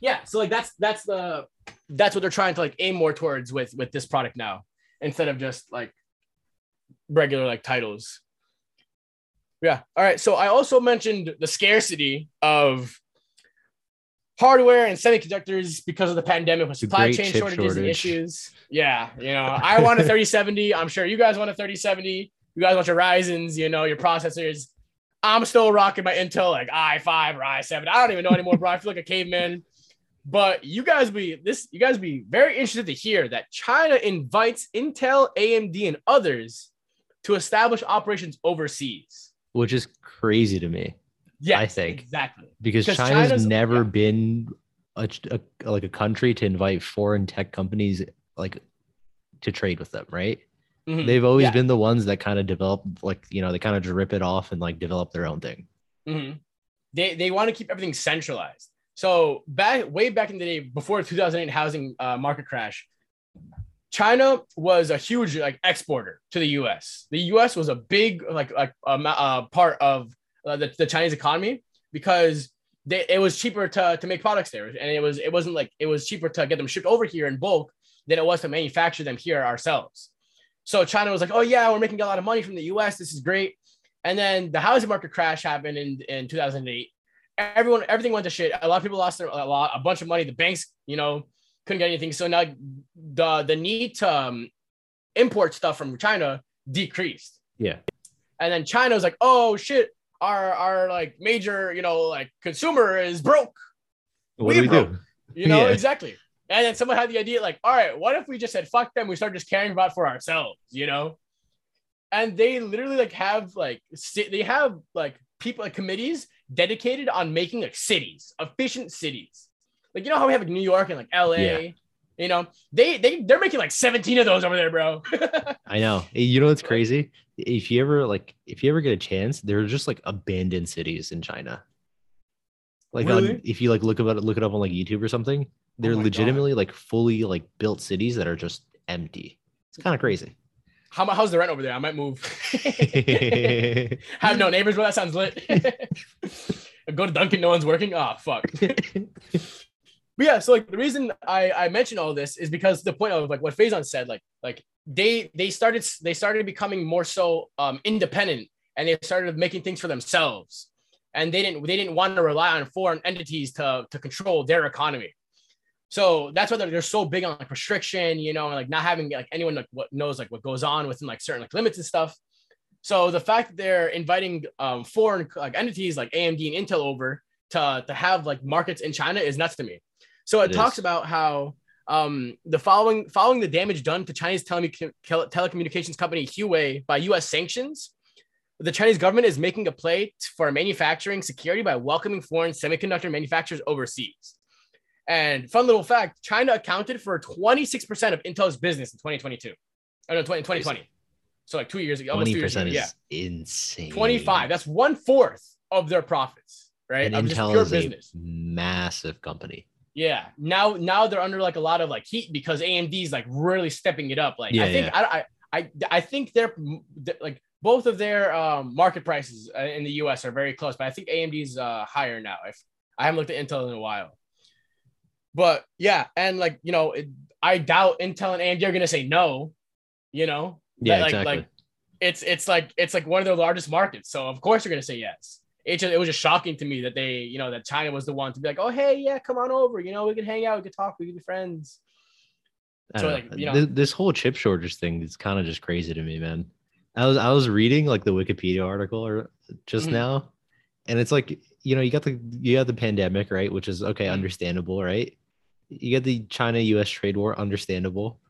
yeah so like that's that's the that's what they're trying to like aim more towards with with this product now instead of just like regular like titles yeah all right so i also mentioned the scarcity of hardware and semiconductors because of the pandemic with supply chain shortages and issues yeah you know i want a 3070 i'm sure you guys want a 3070 you guys want your Ryzen's, you know, your processors. I'm still rocking my Intel like i5 or i7. I don't even know anymore, bro. I feel like a caveman. But you guys be this, you guys be very interested to hear that China invites Intel, AMD, and others to establish operations overseas. which is crazy to me Yeah, I think. exactly. because china's, China's- never yeah. been a, a like a country to invite foreign tech companies like to trade with them right Mhm. they've always Yeah. been the ones that kind of develop like you know they kind of drip it off and like develop their own thing Mhm. They they want to keep everything centralized. So back way back in the day, before the 2008 housing uh, market crash, China was a huge like exporter to the U.S. The U.S. was a big like like um, uh, part of uh, the, the Chinese economy because they, it was cheaper to, to make products there, and it was it wasn't like it was cheaper to get them shipped over here in bulk than it was to manufacture them here ourselves. So China was like, oh yeah, we're making a lot of money from the U.S. This is great. And then the housing market crash happened in, in 2008. Everyone, everything went to shit. A lot of people lost their, a lot, a bunch of money. The banks, you know, couldn't get anything. So now the the need to um, import stuff from China decreased. yeah And then China was like, oh shit, our our like major, you know, like consumer is broke. what We do we broke. do You know, Yeah. exactly. And then someone had the idea, like, all right, what if we just said fuck them? We start just caring about for ourselves, you know? And they literally like have like they have like people like committees dedicated on making like cities, efficient cities. Like you know how we have like New York and like LA, Yeah. you know, they they they're making like 17 of those over there, bro. I know. You know what's crazy? If you ever like, if you ever get a chance, there are just like abandoned cities in China. Like, on, if you like look about it, look it up on like YouTube or something. They're oh God. legitimately like fully like built cities that are just empty. It's kind of crazy. How how's the rent over there? I might move. have no neighbors, bro. That sounds lit. Go to Dunkin', no one's working. Oh fuck. But yeah, so like the reason I I mention all this is because the point of like what Faizan said, like like they they started they started becoming more so um independent and they started making things for themselves, and they didn't they didn't want to rely on foreign entities to to control their economy. So that's why they're, they're so big on like restriction, you know, and like not having like anyone like what knows like what goes on within like certain like limits and stuff. So the fact that they're inviting um, foreign like entities like AMD and Intel over to to have like markets in China is nuts to me. So it, It talks is. about how um, the following following the damage done to Chinese tele- telecommunications company Huawei by U.S. sanctions, the Chinese government is making a play for manufacturing security by welcoming foreign semiconductor manufacturers overseas. And fun little fact: China accounted for 26% of Intel's business in 2022. Oh no, 20, 2020. So like two years ago, almost Twenty two years ago. percent Yeah, is insane. 25. That's one fourth of their profits. right? And Intel is business. a massive company. Yeah. Now now they're under like a lot of like heat because AMD is like really stepping it up. Like Yeah, I think I, I I I think they're they're, like both of their um, market prices uh, in the US are very close, but I think AMD's uh, higher now. If I haven't looked at Intel in a while. But yeah, and like you know, it, I doubt Intel and AMD are gonna say no. You know, Yeah, like, exactly. like it's it's like it's like one of their largest markets, so of course they're gonna say yes. It just, it was just shocking to me that they you know that China was the one to be like, oh hey yeah, come on over, you know we can hang out, we can talk, we can be friends. So, like, you know- Th- this whole chip shortage thing is kind of just crazy to me, man. I was I was reading like the Wikipedia article or just Mhm. now, and it's like you know you got the you got the pandemic right, which is okay, Mhm. understandable, right? You get the China U.S. trade war, understandable,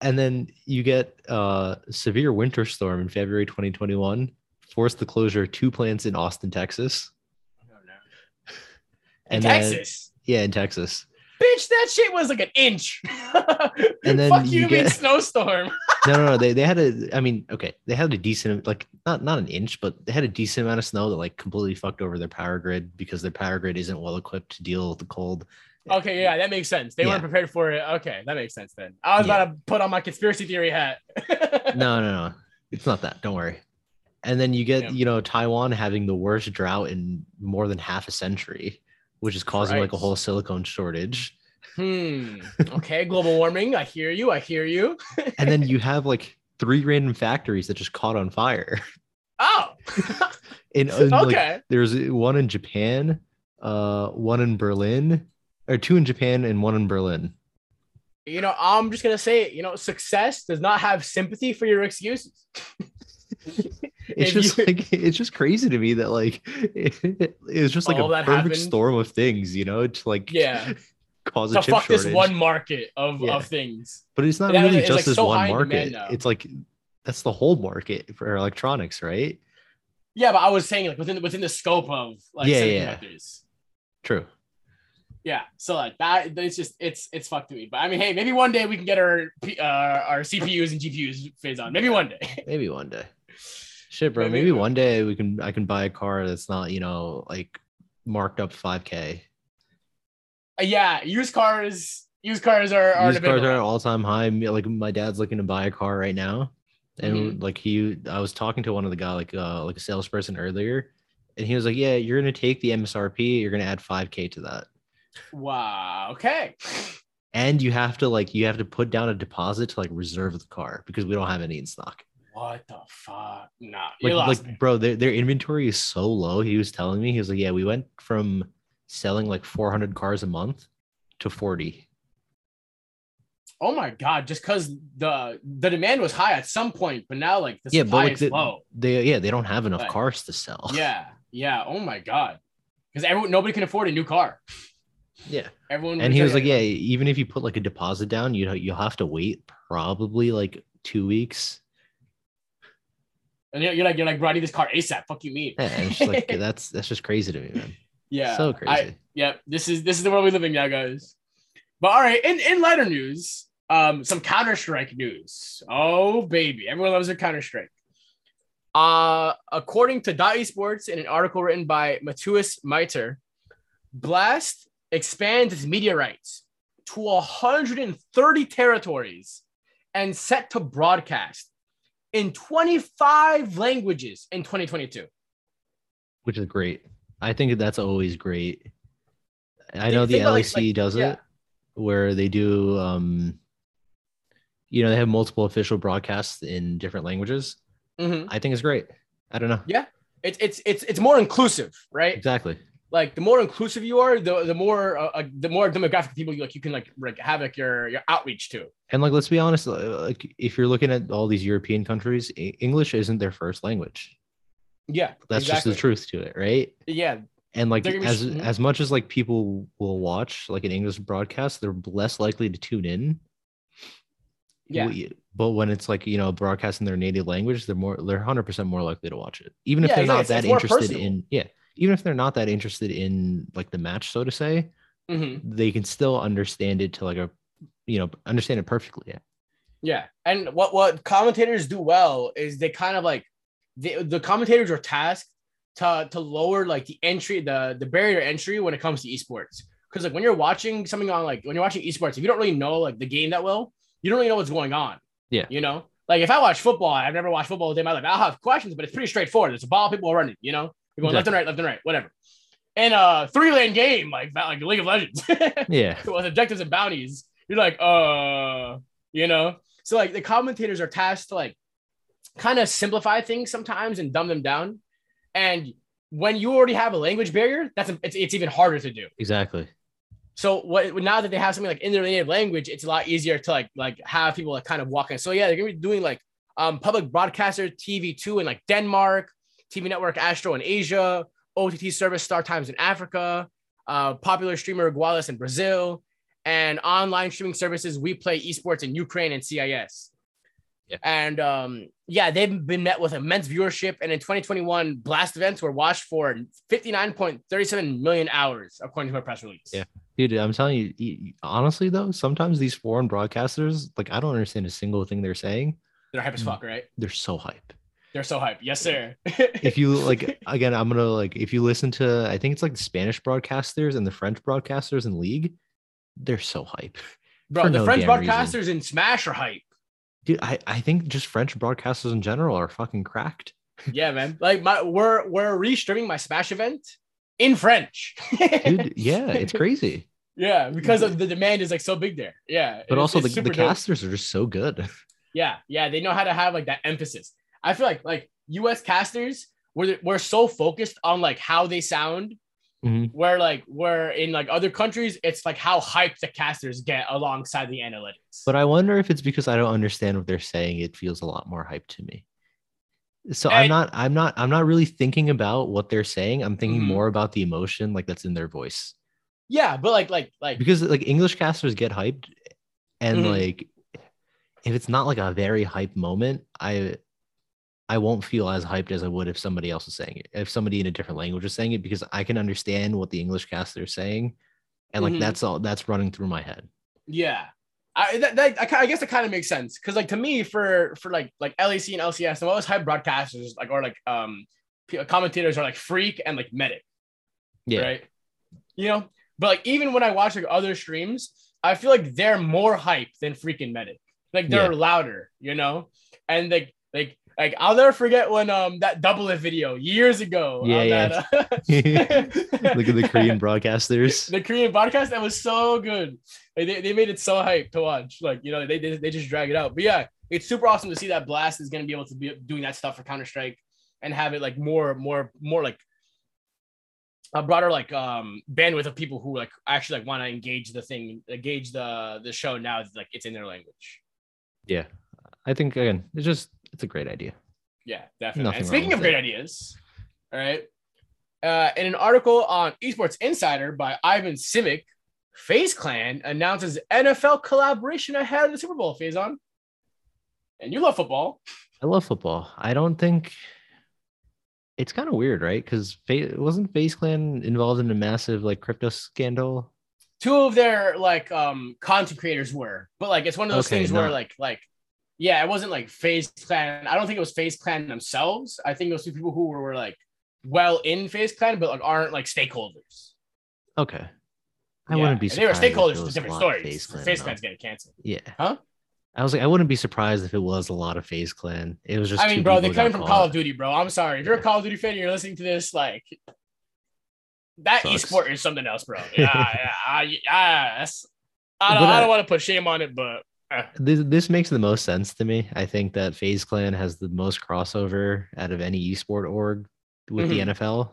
and then you get uh severe winter storm in February 2021, forced the closure of two plants in Austin, Texas, oh, In and then- Texas. yeah, in Texas. Bitch, that shit was like an inch. And then fuck you, you get- snowstorm. no, no, no. They they had a. I mean, okay, they had a decent, like not not an inch, but they had a decent amount of snow that like completely fucked over their power grid because their power grid isn't well equipped to deal with the cold. Okay, yeah, that makes sense. They Yeah. weren't prepared for it. Okay, that makes sense then. I was Yeah. about to put on my conspiracy theory hat. No, no, no. It's not that. Don't worry. And then you get, Yeah. you know, Taiwan having the worst drought in more than half a century, which is causing like a whole silicone shortage. Hmm. Okay, global warming. I hear you. I hear you. And then you have like three random factories that just caught on fire. Oh. In, in, like, okay. there's one in Japan, uh, one in Berlin, or two in Japan and one in Berlin. you know, I'm just gonna say it. You know, success does not have sympathy for your excuses. It's just you- like it's just crazy to me that like it, it was just like All a perfect happened. storm of things, you know, to like Yeah. cause a to fuck shortage. this one market of, Yeah. of things. but it's not really it's, just like, this so one market. It's like that's the whole market for electronics, right? Yeah, but I was saying like within within the scope of like Yeah, yeah. True. Yeah, so like that, it's just it's it's fucked to me. But I mean, hey, maybe one day we can get our uh, our CPUs and GPUs Faizan. Maybe one day. Maybe one day. Shit, bro. Maybe- Maybe one day we can I can buy a car that's not, you know, like marked up 5k. Uh, yeah, used cars. Used cars are, are Used cars are at all time high. Like my dad's looking to buy a car right now, and Mhm. like he, I was talking to one of the guy like uh like a salesperson earlier, and he was like, "Yeah, you're gonna take the MSRP, you're gonna add 5k to that, Wow. Okay. and you have to like you have to put down a deposit to like reserve the car because we don't have any in stock." What the fuck? Nah, Like, like me. bro, their, their inventory is so low. He was telling me, he was like, "Yeah, we went from selling like 400 cars a month to 40." Oh my god! Just because the the demand was high at some point, but now like the yeah, but like is the- low. they yeah they don't have enough Right. cars to sell. Yeah. Yeah. Oh my god. Because everyone nobody can afford a new car. yeah. Everyone. And he was like, yeah, even if you put like a deposit down, you you'll have to wait probably like two weeks. And you're, you're like, you're like, bro, I need this car ASAP. Fuck you, mean? Yeah, and it's just like that's that's just crazy to me, man. yeah. so I- crazy. yeah. This is this is the world we live in now, guys. But all right, in in lighter news, um, some Counter Strike news. Oh baby, everyone loves their Counter Strike. Uh, according to Dot Esports in an article written by Mateusz Miter, Blast expands its media rights to 130 territories and set to broadcast in 25 languages in 2022. which is great. I think that's always great. I know the about, like- does yeah. it where they do um you know, they have multiple official broadcasts in different languages. Mhm. I think it's great. I don't know. Yeah. It's it's it's it's more inclusive, right? Exactly. Like the more inclusive you are, the the more uh, uh, the more demographic people you like you can like, like have like your your outreach to. And like let's be honest, like if you're looking at all these European countries, English isn't their first language. Yeah, That's exactly. just the truth to it, right? Yeah, And like They're be as mhm. as much as like people will watch like an English broadcast, they're less likely to tune in. yeah, We- But when it's like you know broadcast in their native language, they're more they're hundred percent more likely to watch it, even if Yeah, they're not It's- that it's interested in yeah, even if they're not that interested in like the match, so to say, Mhm. they can still understand it to like a you know understand it perfectly. Yeah. yeah. And what what commentators do well is they kind of like the the commentators are tasked to to lower like the entry, the the barrier entry when it comes to esports. Because like when you're watching something on like when you're watching esports, if you don't really know like the game that well, you don't really know what's going on. Yeah. You know, like if I watch football, I've never watched football a day in my life. I'll have questions, but it's pretty straightforward. It's a ball, people are running. You know, you're going left and right, left and right, whatever. In a three lane game like like League of Legends, Yeah. with objectives and bounties, you're like, uh, you know. So like the commentators are tasked to like kind of simplify things sometimes and dumb them down. And when you already have a language barrier, that's it's, it's even harder to do. Exactly. So what now that they have something like in their native language, it's a lot easier to like like have people like kind of walk in. So yeah, they're gonna be doing like um public broadcaster TV two in like Denmark, TV network Astro in Asia, OTT service Star Times in Africa, uh, popular streamer Gaules in Brazil, and online streaming services We Play Esports in Ukraine and CIS. Yeah. And um, yeah, they've been met with immense viewership. And in 2021, Blast events were watched for 59.37 million hours, according to a press release. Yeah. Dude, I'm telling you, honestly though, sometimes these foreign broadcasters, like I don't understand a single thing they're saying. They're hype as Mm. fuck, right? They're so hype. They're so hype. Yes, sir. If you like, again, I'm gonna like, if you listen to, I think it's like the Spanish broadcasters and the French broadcasters in league, they're so hype. Bro, the no French damn reason. broadcasters in Smash are hype. Dude, I, I think just French broadcasters in general are fucking cracked. Yeah, man. Like my we're we're re-streaming my Smash event in French. Dude, yeah, it's crazy. yeah, because of the demand is like so big there. Yeah. But it's- also it's the, the dope. casters are just so good. Yeah, yeah, they know how to have like that emphasis. I feel like like US casters we're we're so focused on like how they sound, Mhm. where like where in like other countries it's like how hyped the casters get alongside the analytics. But I wonder if it's because I don't understand what they're saying. It feels a lot more hype to me. So And- I'm not, I'm not, I'm not really thinking about what they're saying. I'm thinking Mhm. more about the emotion like that's in their voice. yeah, but like like like Because like English casters get hyped and Mhm. like if it's not like a very hype moment, I I won't feel as hyped as I would if somebody else is saying it. If somebody in a different language is saying it because I can understand what the English caster is saying. And like Mhm. that's all that's running through my head. Yeah. I that, that I, I guess that kind of makes sense because like to me for for like like LEC and LCS and all those high broadcasters like or like um commentators are like freak and like medic Yeah. right you know but like even when I watch like other streams I feel like they're more hype than freaking medic like they're louder you know and like like like I'll never forget when um that double it video years ago Yeah, on yeah. that, uh, Look at the Korean broadcasters. the Korean broadcast that was so good. Like, they, they made it so hype to watch. Like, you know, they, they, they just drag it out. But yeah, it's super awesome to see that Blast is going to be able to be doing that stuff for Counter Strike and have it like more, more, more like a broader like um bandwidth of people who like actually like want to engage the thing, engage the the show now. It's like it's in their language. Yeah. I think again, it's just it's a great idea. Yeah, definitely. Nothing and speaking of great it. ideas, all right. Uh, in an article on Esports Insider by Ivan Simic, FaZe Clan announces NFL collaboration ahead of the Super Bowl. Faizan, and you love football. I love football. I don't think it's kind of weird, right? Because wasn't FaZe Clan involved in a massive like crypto scandal? Two of their like um content creators were, but like it's one of those Okay, things where like like yeah, it wasn't like FaZe Clan. I don't think it was FaZe Clan themselves. I think it was two people who were, were like well in FaZe Clan, but like aren't like stakeholders. Okay. I Yeah, wouldn't be They were surprised. if stakeholders it for was different a lot of stories. FaZe Clan. Clan's getting canceled. Yeah. Huh? I was like, I wouldn't be surprised if it was a lot of FaZe Clan. It was just. I mean, bro, they're coming from. Call of Duty, bro. I'm sorry. If you're a Call of Duty fan and you're listening to this, like that Sucks. esport is something else, bro. Yeah, yeah, I, I, that's, I don't, I uh, don't want to put shame on it, but This, this makes the most sense to me. I think that FaZe Clan has the most crossover out of any esport org with the Mhm. NFL.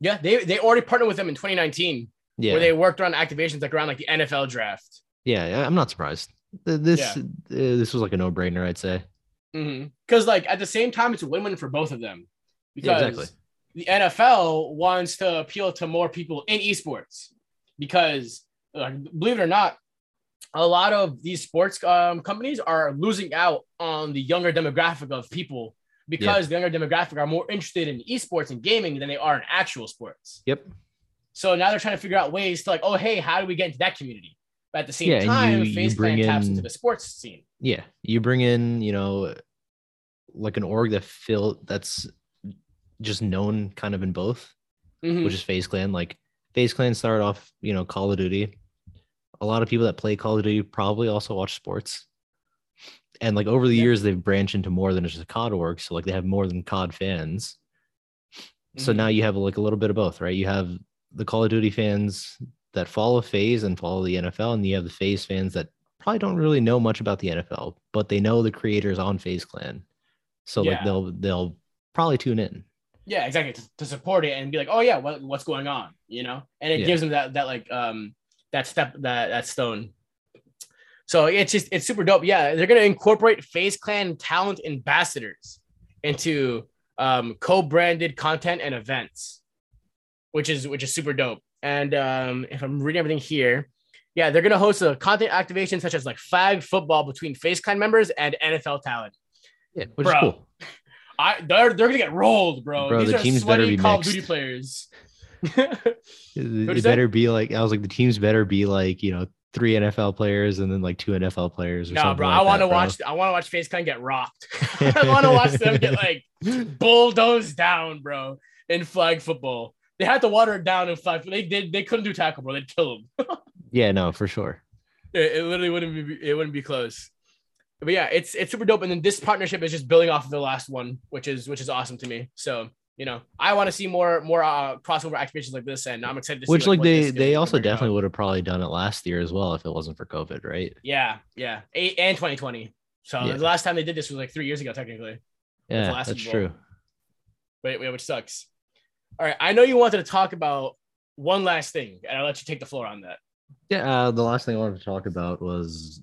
yeah, they they already partnered with them in 2019, Yeah. where they worked on activations like around like the NFL draft. yeah, I'm not surprised. This Yeah. uh, this was like a no brainer, I'd say. Because like at the same time, it's a win-win for both of them. Yeah, Because exactly. the NFL wants to appeal to more people in esports because, like, believe it or not, a lot of these sports um, companies are losing out on the younger demographic of people because the younger demographic are more interested in esports and gaming than they are in actual sports. Yep. So now they're trying to figure out ways to like, oh hey, how do we get into that community? But at the same Yeah, time, you- you bring Clan taps in- into the sports scene. Yeah, you bring in, you know, like an org that fill that's just known kind of in both, Mhm. which is FaZe Clan. Like FaZe Clan started off, you know, Call of Duty. A lot of people that play Call of Duty probably also watch sports. And like over the Yeah. years, they've branched into more than just COD org. So like they have more than COD fans. So Mhm. now you have like a little bit of both, right? You have the Call of Duty fans that follow FaZe and follow the NFL, and you have the FaZe fans that probably don't really know much about the NFL, but they know the creators on FaZe Clan. So like they'll they'll probably tune in. yeah, exactly to, to support it and be like, oh yeah, what, what's going on, you know? And it Yeah. gives them that that like um that step that that stone. So it's just it's super dope. Yeah, they're gonna incorporate FaZe Clan talent ambassadors into um co-branded content and events, which is which is super dope. And um if I'm reading everything here, yeah, they're gonna host a content activation such as like flag football between FaZe Clan members and NFL talent. Yeah, which Bro. is cool. I they're they're gonna get rolled, bro. Bro, These the are teams sweaty be Call of. Duty players. It, it better be like I was like the teams better be like you know three NFL players and then like two NFL players. Or no, bro. like I want to watch. I want to watch FaZe Clan get rocked. I want to watch them get like bulldozed down, bro, in flag football. They had to water it down in flag. They did. They couldn't do tackle, bro. They'd kill them. Yeah, no, for sure. It, it literally wouldn't be. It wouldn't be close. But yeah, it's it's super dope. And then this partnership is just building off of the last one, which is which is awesome to me. So you know, I want to see more more uh, crossover activations like this, and I'm excited to see Which like they they also definitely would have probably done it last year as well if it wasn't for COVID, right? Yeah, yeah, eight and 2020. So Yeah. the last time they did this was like three years ago, technically. Yeah, last that's Super true. Wait, wait, which sucks. All right, I know you wanted to talk about one last thing, and I'll let you take the floor on that. Yeah, uh, the last thing I wanted to talk about was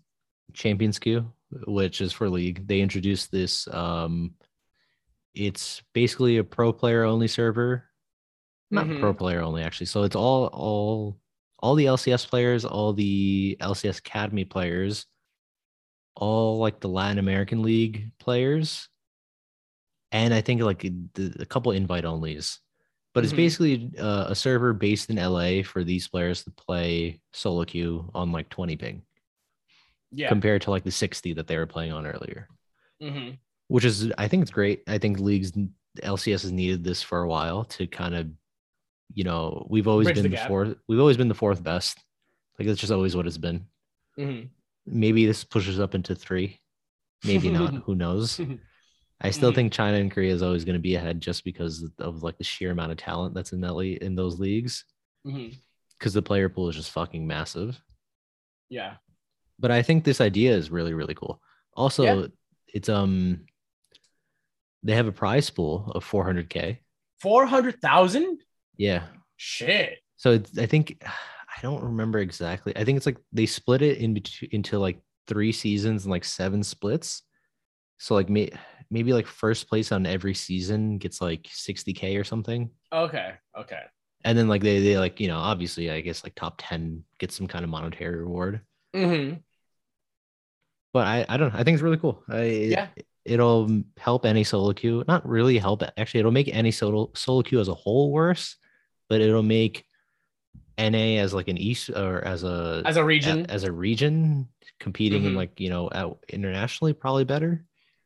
Champions Queue, which is for League. They introduced this. Um, it's basically a pro player only server, not Mhm. pro player only actually. So it's all all all the LCS players, all the LCS Academy players, all like the Latin American League players, and I think like the, a couple invite onlys. But it's Mhm. basically uh, a server based in LA for these players to play solo queue on like 20 ping Yeah. compared to like the 60 that they were playing on earlier, hmm which is I think it's great. I think leagues LCS has needed this for a while to kind of, you know, we've always Bridge been the gap. fourth. We've always been the fourth best. Like that's just always what it's been. hmm Maybe this pushes up into three. Maybe not. Who knows? I still Mhm. think China and Korea is always going to be ahead just because of like the sheer amount of talent that's in that league in those leagues. Because the player pool is just fucking massive. Yeah. But I think this idea is really really cool. Also, Yeah. it's um, they have a prize pool of 400k. Four hundred thousand. Yeah. Shit. So it's, I think I don't remember exactly. I think it's like they split it in bet- into like three seasons and like seven splits. So like may, maybe like first place on every season gets like 60k or something. Okay. Okay. And then like they they like, you know, obviously I guess like top 10 gets some kind of monetary reward. hmm But I I don't know. I think it's really cool. I Yeah. It'll help any solo queue. Not really help actually it'll make any solo solo queue as a whole worse, but it'll make NA as like an east or as a As a region. a- as a region competing in Mhm. like you know out internationally probably better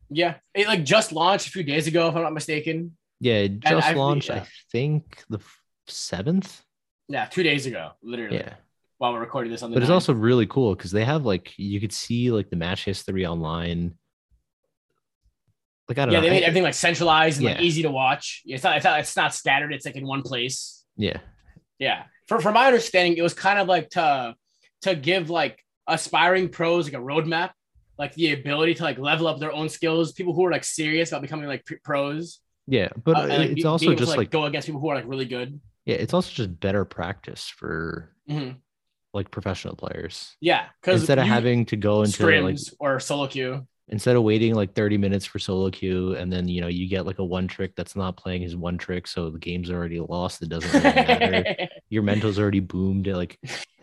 yeah. It like just launched a few days ago, if I'm not mistaken. yeah it just I- launched yeah. i think the seventh Yeah, two days ago, literally. yeah While we're recording this on the. but it's also really cool because they have like you could see like the match history online like i don't yeah, know they I- made everything like centralized and like easy to watch. It's not, it's not, it's not scattered. It's like in one place. yeah Yeah. For from my understanding, it was kind of like to to give like aspiring pros like a roadmap, like the ability to like level up their own skills. People who are like serious about becoming like pros. yeah but uh, and, like, it's also able to, just like go against people who are like really good. yeah it's also just better practice for Mhm. like professional players Yeah, because instead of having to go into like or solo queue. Instead of waiting like 30 minutes for solo queue and then you know you get like a one trick that's not playing his one trick so the game's already lost it doesn't really matter. Your mental's already boomed like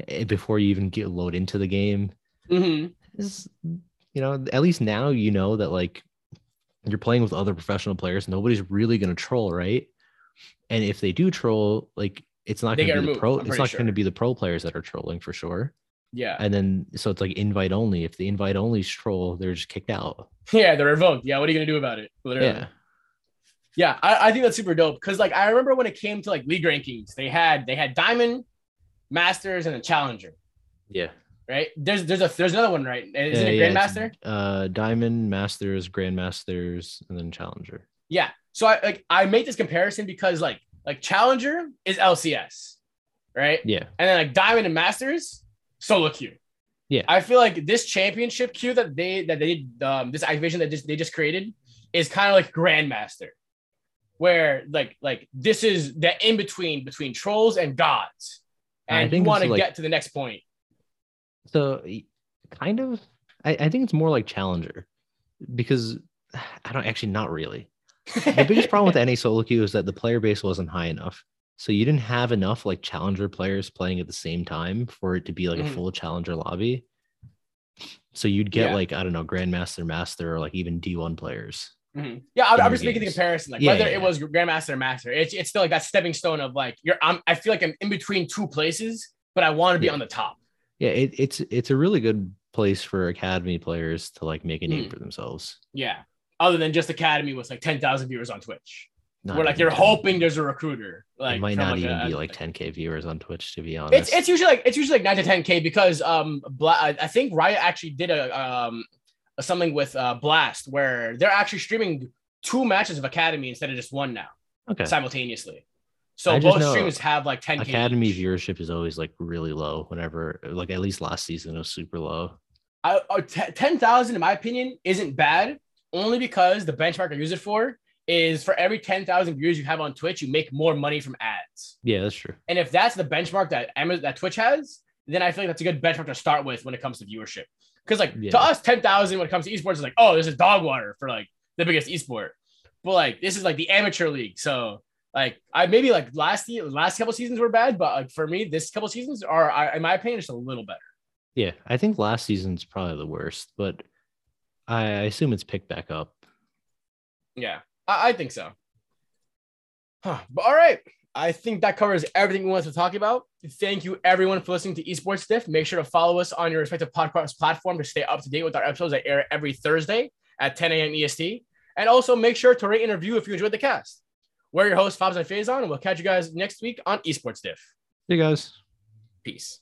eh, before you even get load into the game. Hmm is you know at least now you know that like you're playing with other professional players nobody's really going to troll right? And if they do troll like it's not going to be the pro I'm it's not going to be the pro players that are trolling for sure Yeah, and then so it's like invite only if the invite only troll they're just kicked out yeah, they're revoked. Yeah, what are you gonna do about it? Literally. yeah Yeah, I, I think that's super dope because like I remember when it came to like league rankings, they had they had Diamond, Masters, and a Challenger. Yeah. Right. There's there's a there's another one, right? Is yeah, it yeah, Grandmaster? Uh, Diamond, Masters, Grandmasters, and then Challenger. Yeah. So I like I make this comparison because like like Challenger is LCS, right? Yeah. And then like Diamond and Masters solo queue. Yeah. I feel like this championship queue that they that they um this activation that just they just created is kind of like Grandmaster, where like like this is the in between between trolls and gods, and you want to like- get to the next point. So kind of I, I think it's more like Challenger because I don't actually not really. The biggest problem with any solo queue is that the player base wasn't high enough. So you didn't have enough like challenger players playing at the same time for it to be like Mhm. a full challenger lobby. So you'd get Yeah. like, I don't know, Grandmaster, Master, or like even D1 players. Mhm. Yeah, I'm your just making the comparison. Like Yeah, whether yeah, it was Grandmaster or Master, it's it's still like that stepping stone of like you're. I'm. I feel like I'm in between two places, but I want to be on the top. Yeah, it, it's it's a really good place for academy players to like make a name Mhm. for themselves. Yeah. Other than just Academy with like ten thousand viewers on Twitch, Not where like you're 10. hoping there's a recruiter. Like it might not like, even a- be like 10k viewers on Twitch to be honest. It's it's usually like it's usually like nine to ten k because um Bla- I think Riot actually did a um something with uh Blast where they're actually streaming two matches of Academy instead of just one now okay. simultaneously. So both streams have like ten Academy each. viewership is always like really low. Whenever like at least last season it was super low. I, uh, t- 10,000, in my opinion, isn't bad only because the benchmark I use it for is for every 10,000 viewers you have on Twitch, you make more money from ads. Yeah, that's true. And if that's the benchmark that Amazon, that Twitch has, then I feel like that's a good benchmark to start with when it comes to viewership. Because like Yeah. to us, 10,000 when it comes to esports is like, oh, this is dog water for like the biggest esport. But like this is like the amateur league. So like I maybe like last year, last couple seasons were bad, but like for me, this couple seasons are, I, in my opinion, just a little better. Yeah, I think last season's probably the worst, but I I assume it's picked back up. Yeah, I, I think so. Huh. But all right. I think that covers everything we wanted to talk about. Thank you, everyone, for listening to Esports Diff. Make sure to follow us on your respective podcast platform to stay up to date with our episodes that air every Thursday at 10 a.m. EST. And also make sure to rate and review if you enjoyed the cast. We're your hosts, Fabs and Faizan, and we'll catch you guys next week on Esports Diff. Hey guys. Peace.